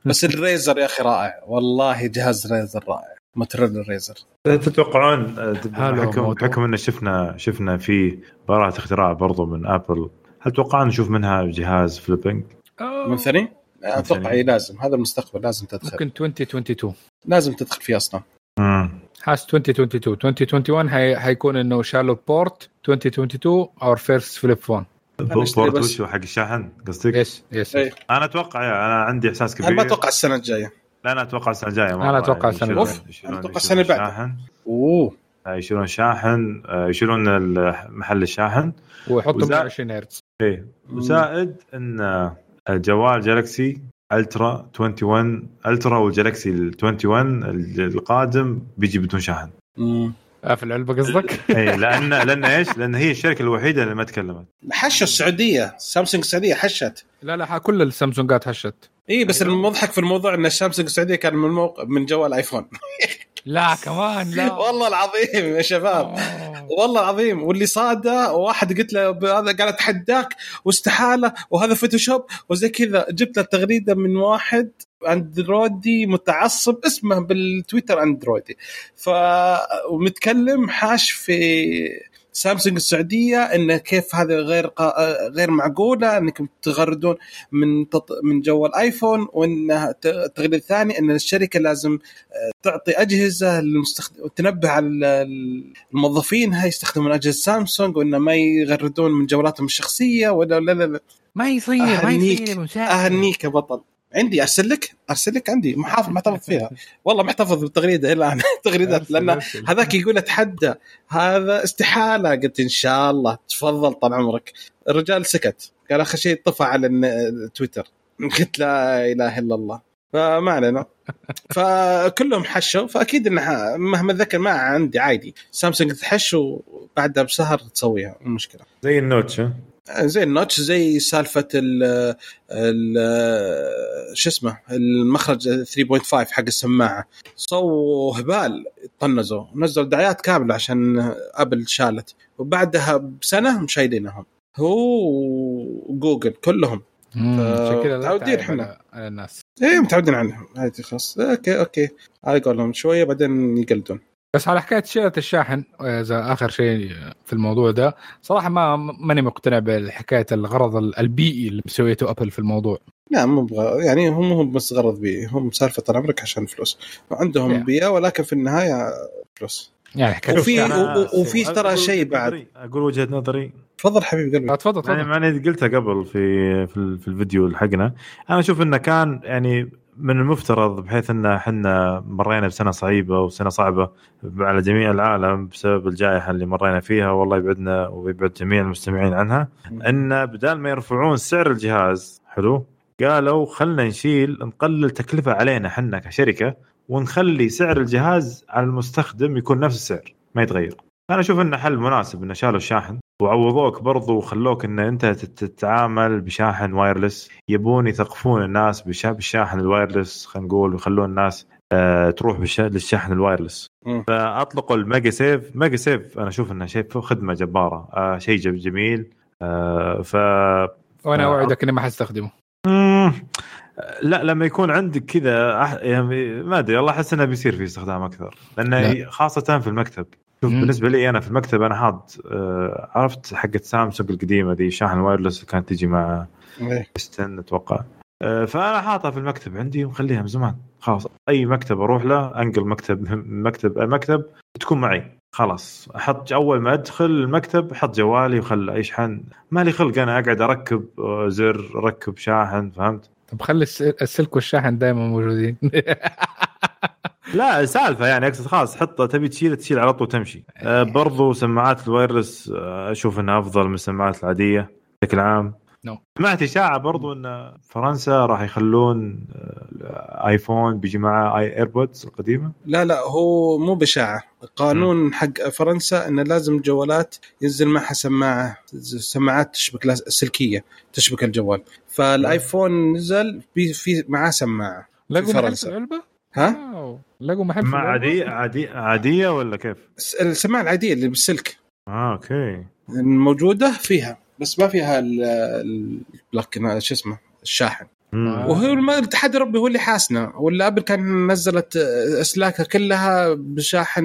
بس ال Razr يا أخي رائع. والله جهاز Razr رائع. موتورولا ال Razr تتوقعون بحكم. بحكم إن شفنا شفنا في براءة اختراع برضو من ابل هل تتوقعون نشوف منها جهاز flipping؟ آه من ثاني أتوقع. إيه لازم. هذا المستقبل لازم تدخل. ممكن 2022 لازم تدخل فيه أصلا. امم حاس 2022 2021 هي حيكون إنه شالوا بورت 2022 اور فيرست فليب فون بورت. وشو حق الشاحن؟ قصدك؟ يس يس إيه. أنا أتوقع يا أنا عندي إحساس كبير أنا ما أتوقع السنة الجاية. لا أنا أتوقع السنة الجاية أنا أتوقع السنة يشيلون- الجاية. يشيلون- أنا أتوقع يشيلون السنة اللي بعدها. أوه آه، يشيلون شاحن آه، يشيلون ال- محل الشاحن ويحطوا وزا- 120 هرتز إيه وزائد إن آه، الجوال جالكسي ألترا 21 ألترا والجالكسي ال 21 ال- القادم بيجي بدون شاحن مم. آه في العلبه قصدك؟ [laughs] اي لأن لأن إيش؟ لأن هي الشركة الوحيدة اللي ما تكلمت حشوا السعودية سامسونج السعودية حشت لا لا كل السامسونجات هشت اي بس المضحك في الموضوع إن سامسونج السعودية كان من موقع من جوال آيفون. [laughs] لا كمان لا. [laughs] والله العظيم يا شباب. آه. والله العظيم. واللي صاده واحد قلت له هذا قال اتحداك واستحالة وهذا فوتوشوب وزي كذا. جبت له تغريده من واحد أندرويدي متعصب اسمه بالتويتر أندرويدي. ف ومتكلم حاش في سامسونج السعودية انه كيف هذا غير قا... غير معقولة إنكم تغردون من تط... من جوال ايفون وإن التغريده الثاني إن الشركة لازم آه، تعطي أجهزة للمستخدم وتنبه على ال- الموظفين هاي يستخدمون أجهزة سامسونج وانه ما يغردون من جوالاتهم الشخصية ولا لا لا لا ما يصير ما. يصير. أهنيك يا بطل عندي ارسل لك ارسل لك عندي محافظ محتفظ [laughs] فيها. والله محتفظ بالتغريدة إلى الآن [laughs] تغريدات لأن. هذاك يقول أتحدى. هذا استحالة. قلت إن شاء الله. تفضل طال عمرك. الرجال سكت. قال اخر شيء طفى على تويتر. [laughs] قلت لا إله إلا الله. فما علينا. فكلهم حشوا. فأكيد إنها مهما ذكر ما عندي عادي. سامسونج تحش وبعدها بسهر تسويها. مو مشكلة. زي النوتش ها؟ زي النوتش زي سالفة ال ال شو اسمه المخرج 3.5 حق السماعة. سووا هبال طنزوا نزلوا دعايات كاملة عشان أبل شالت. وبعدها بسنة مشايلينهم هو وجوجل كلهم. متعودين إحنا. على- الناس. إيه متعودين عنهم. عادي خلاص okay okay. على قولهم شوية بعدين يقلدون. بس على حكاية شيله الشاحن إذا آخر شيء في الموضوع ده صراحة ما ماني مقتنع بحكايه الغرض البيئي اللي مسويته أبل في الموضوع. لا مو بغ... يعني هم مو بس غرض بيئي هم سالفة الأمريكا عشان فلوس. عندهم يعني. بيئة ولكن في النهاية فلوس. يعني حكاية وفي وفي ترى أقول شيء وجهة بعد. نظري- أقول وجهة نظري. تفضل حبيبي قلبي آه، تفضل يعني تفضل معني قلتها قبل في في الفيديو حقنا. أنا أشوف إنه كان يعني من المفترض بحيث إن إحنا مرينا بسنة صعيبة وسنة صعبة على جميع العالم بسبب الجائحة اللي مرينا فيها والله يبعدنا ويبعد جميع المستمعين عنها. إن بدال ما يرفعون سعر الجهاز حلو قالوا خلنا نشيل نقلل تكلفة علينا إحنا كشركة ونخلي سعر الجهاز على المستخدم يكون نفس السعر ما يتغير. أنا أشوف إنه حل مناسب إنه شالوا الشاحن وعوضوك برضو وخلوك إن أنت تت- تتعامل بشاحن wireless يبون يثقفون الناس بالشاحن ال wireless خلينا نقول ويخلون الناس آه تروح بالش- للشاحن ال wireless. فاطلقوا ال MagSafe MagSafe أنا أشوف إنه شيء خدمة جبارة آه شيء جم- جميل. آه ف وأنا أوعدك إني ما حستخدمه. لا لما يكون عندك كذا أح- يعني ما أدري والله أحس إنه بيصير في استخدام أكثر. لأنه لا. خاصة في المكتب. شوف. بالنسبة لي أنا في المكتب أنا حاط آه، عرفت حقت سامسونج القديمة ذي شاحن وايرلس اللي كانت تجي مع إيه. ستن أتوقع. آه، فأنا حاطها في المكتب عندي ومخليها من زمان خلاص. أي مكتب أروح له أنقل مكتب [laughs] مكتب مكتب تكون معي خلاص. أحط أول ما أدخل المكتب أحط جوالي وخل يشحن ما لي خلق أنا أقعد أركب آه، زر أركب شاحن فهمت؟ طب خلي الس- السلك والشاحن دائما موجودين. [laughs] [laughs] لا سالفة يعني أقصد خلاص حطه تبي تشيله تشيل على طول تمشي. آه برضو سماعات ال wireless آه أشوف إنها أفضل من السماعات العادية بشكل عام. No. سمعت إشاعة برضو إن فرنسا راح يخلون آه آيفون بيجي معه آي EarPods القديمة. لا لا هو مو بإشاعة قانون حق فرنسا انه لازم الجوالات ينزل معها سماعة سماعات تشبك سلكية تشبك الجوال. فالآيفون نزل في في معاه سماعة لقوا فرنسا. العلبة؟ ها. لقوا محل ما العلبة؟ عاديه عاديه عادية ولا كيف؟ الس- السماعه العادية اللي بالسلك آه okay الموجودة فيها بس ما فيها ال- ال- ال plug شو اسمه الشاحن مم. آه. وهو الاتحاد الأوروبي هو اللي حاسنا ولا ابل كان نزلت أسلاكها كلها بشاحن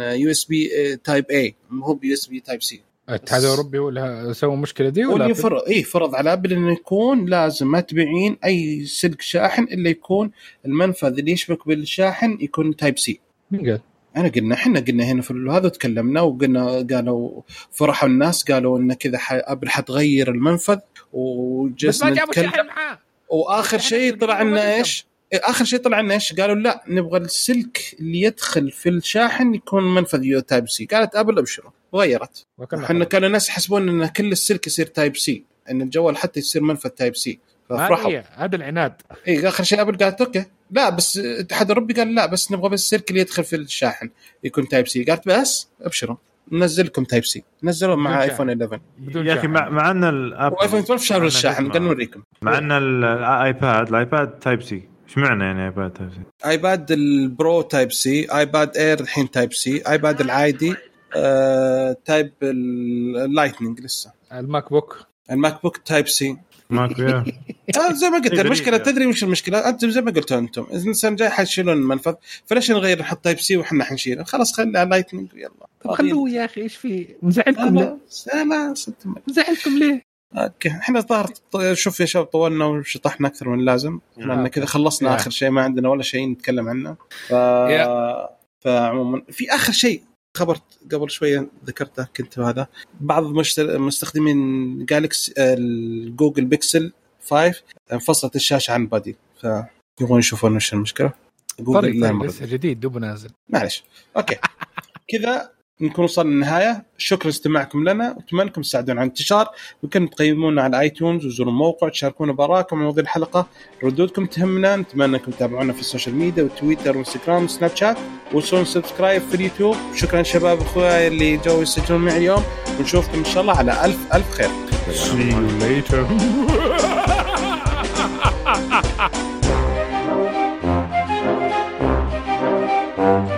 USB Type-A مو ب USB Type-C الاتحاد الاوروبي هو اللي سوى المشكلة دي ولا اللي فرض اي فرض على ابل إنه يكون لازم ما تبيعين أي سلك شاحن إلا يكون المنفذ اللي يشبك بالشاحن يكون Type-C مين قال؟ أنا قلنا إحنا قلنا هنا في هذا تكلمنا وقلنا قالوا فرحوا الناس قالوا إن كذا أبل حتغير المنفذ بس وجلسنا ما جابوا نتكلم. شاحن معاه. وآخر شيء طلع لنا إيش؟ آخر شيء طلع لنا إيش؟ قالوا لا نبغى السلك اللي يدخل في الشاحن يكون منفذ U Type-C، قالت أبل أبشروا وغيرت. إحنا كانوا الناس يحسبون إن كل السلك يصير Type-C، إن الجوال حتى يصير منفذ Type-C، ففرحوا. هذه هذا العناد اي آخر شيء أبل قالت okay لا بس الاتحاد الأوروبي قال لا بس نبغى بس السلك اللي يدخل في الشاحن يكون Type-C، قالت بس أبشروا ننزل لكم Type-C، نزلوا مع ايفون 11 بدون يا أخي. مع, مع إن الابل وايفون 12 شالوا مع إن الشاحن. قال نوريكم. مع إن الايباد الآيباد Type-C إيش معنى يعني ايباد Type C؟ ايباد ال Pro Type-C ايباد Air الحين Type-C ايباد العادي آه، type ال Lightning لسه. ال MacBook ال MacBook Type-C ماكو يا. [laughs] آه زي ما قلت غريب المشكلة. تدري وش المشكلة؟ أنت زي ما قلتوا أنتم اذا السنة الجايه حيشيلون المنفذ فليش نغير نحط Type-C وحنا حنشيله؟ خلاص خلي على Lightning يلا. طب خلوه يا أخي إيش في؟ مزعلكم ليه؟ لا لا مزعلكم ليه؟ okay. إحنا الظاهر شوف يا شباب طولنا وشطحنا أكثر من اللازم. لأن كذا خلصنا يا. آخر شيء ما عندنا ولا شيء نتكلم عنه. ف. فعموما في آخر شيء خبر قبل شوية ذكرته كنت هذا بعض مشتر- مستخدمين Galaxy الجوجل بيكسل 5 انفصلت الشاشة عن body فيبغون يشوفون وش المشكلة. جوجل. لسه جديد دوب نازل معلش okay. كذا نكون وصلنا للنهاية. شكرا لاستماعكم لنا. واتمنى انكم تساعدونا على الانتشار. ممكن تقيمونا على iTunes وزوروا الموقع تشاركونا برأيكم عن موضوع الحلقة. ردودكم تهمنا. نتمنى انكم تتابعونا في ال social media وتويتر وإنستغرام وسناب شات. وسوون subscribe في اليوتيوب. شكرا شباب اخوياي اللي جو يسجلون معي اليوم. ونشوفكم إن شاء الله على ألف ألف خير. See you later. [laughs]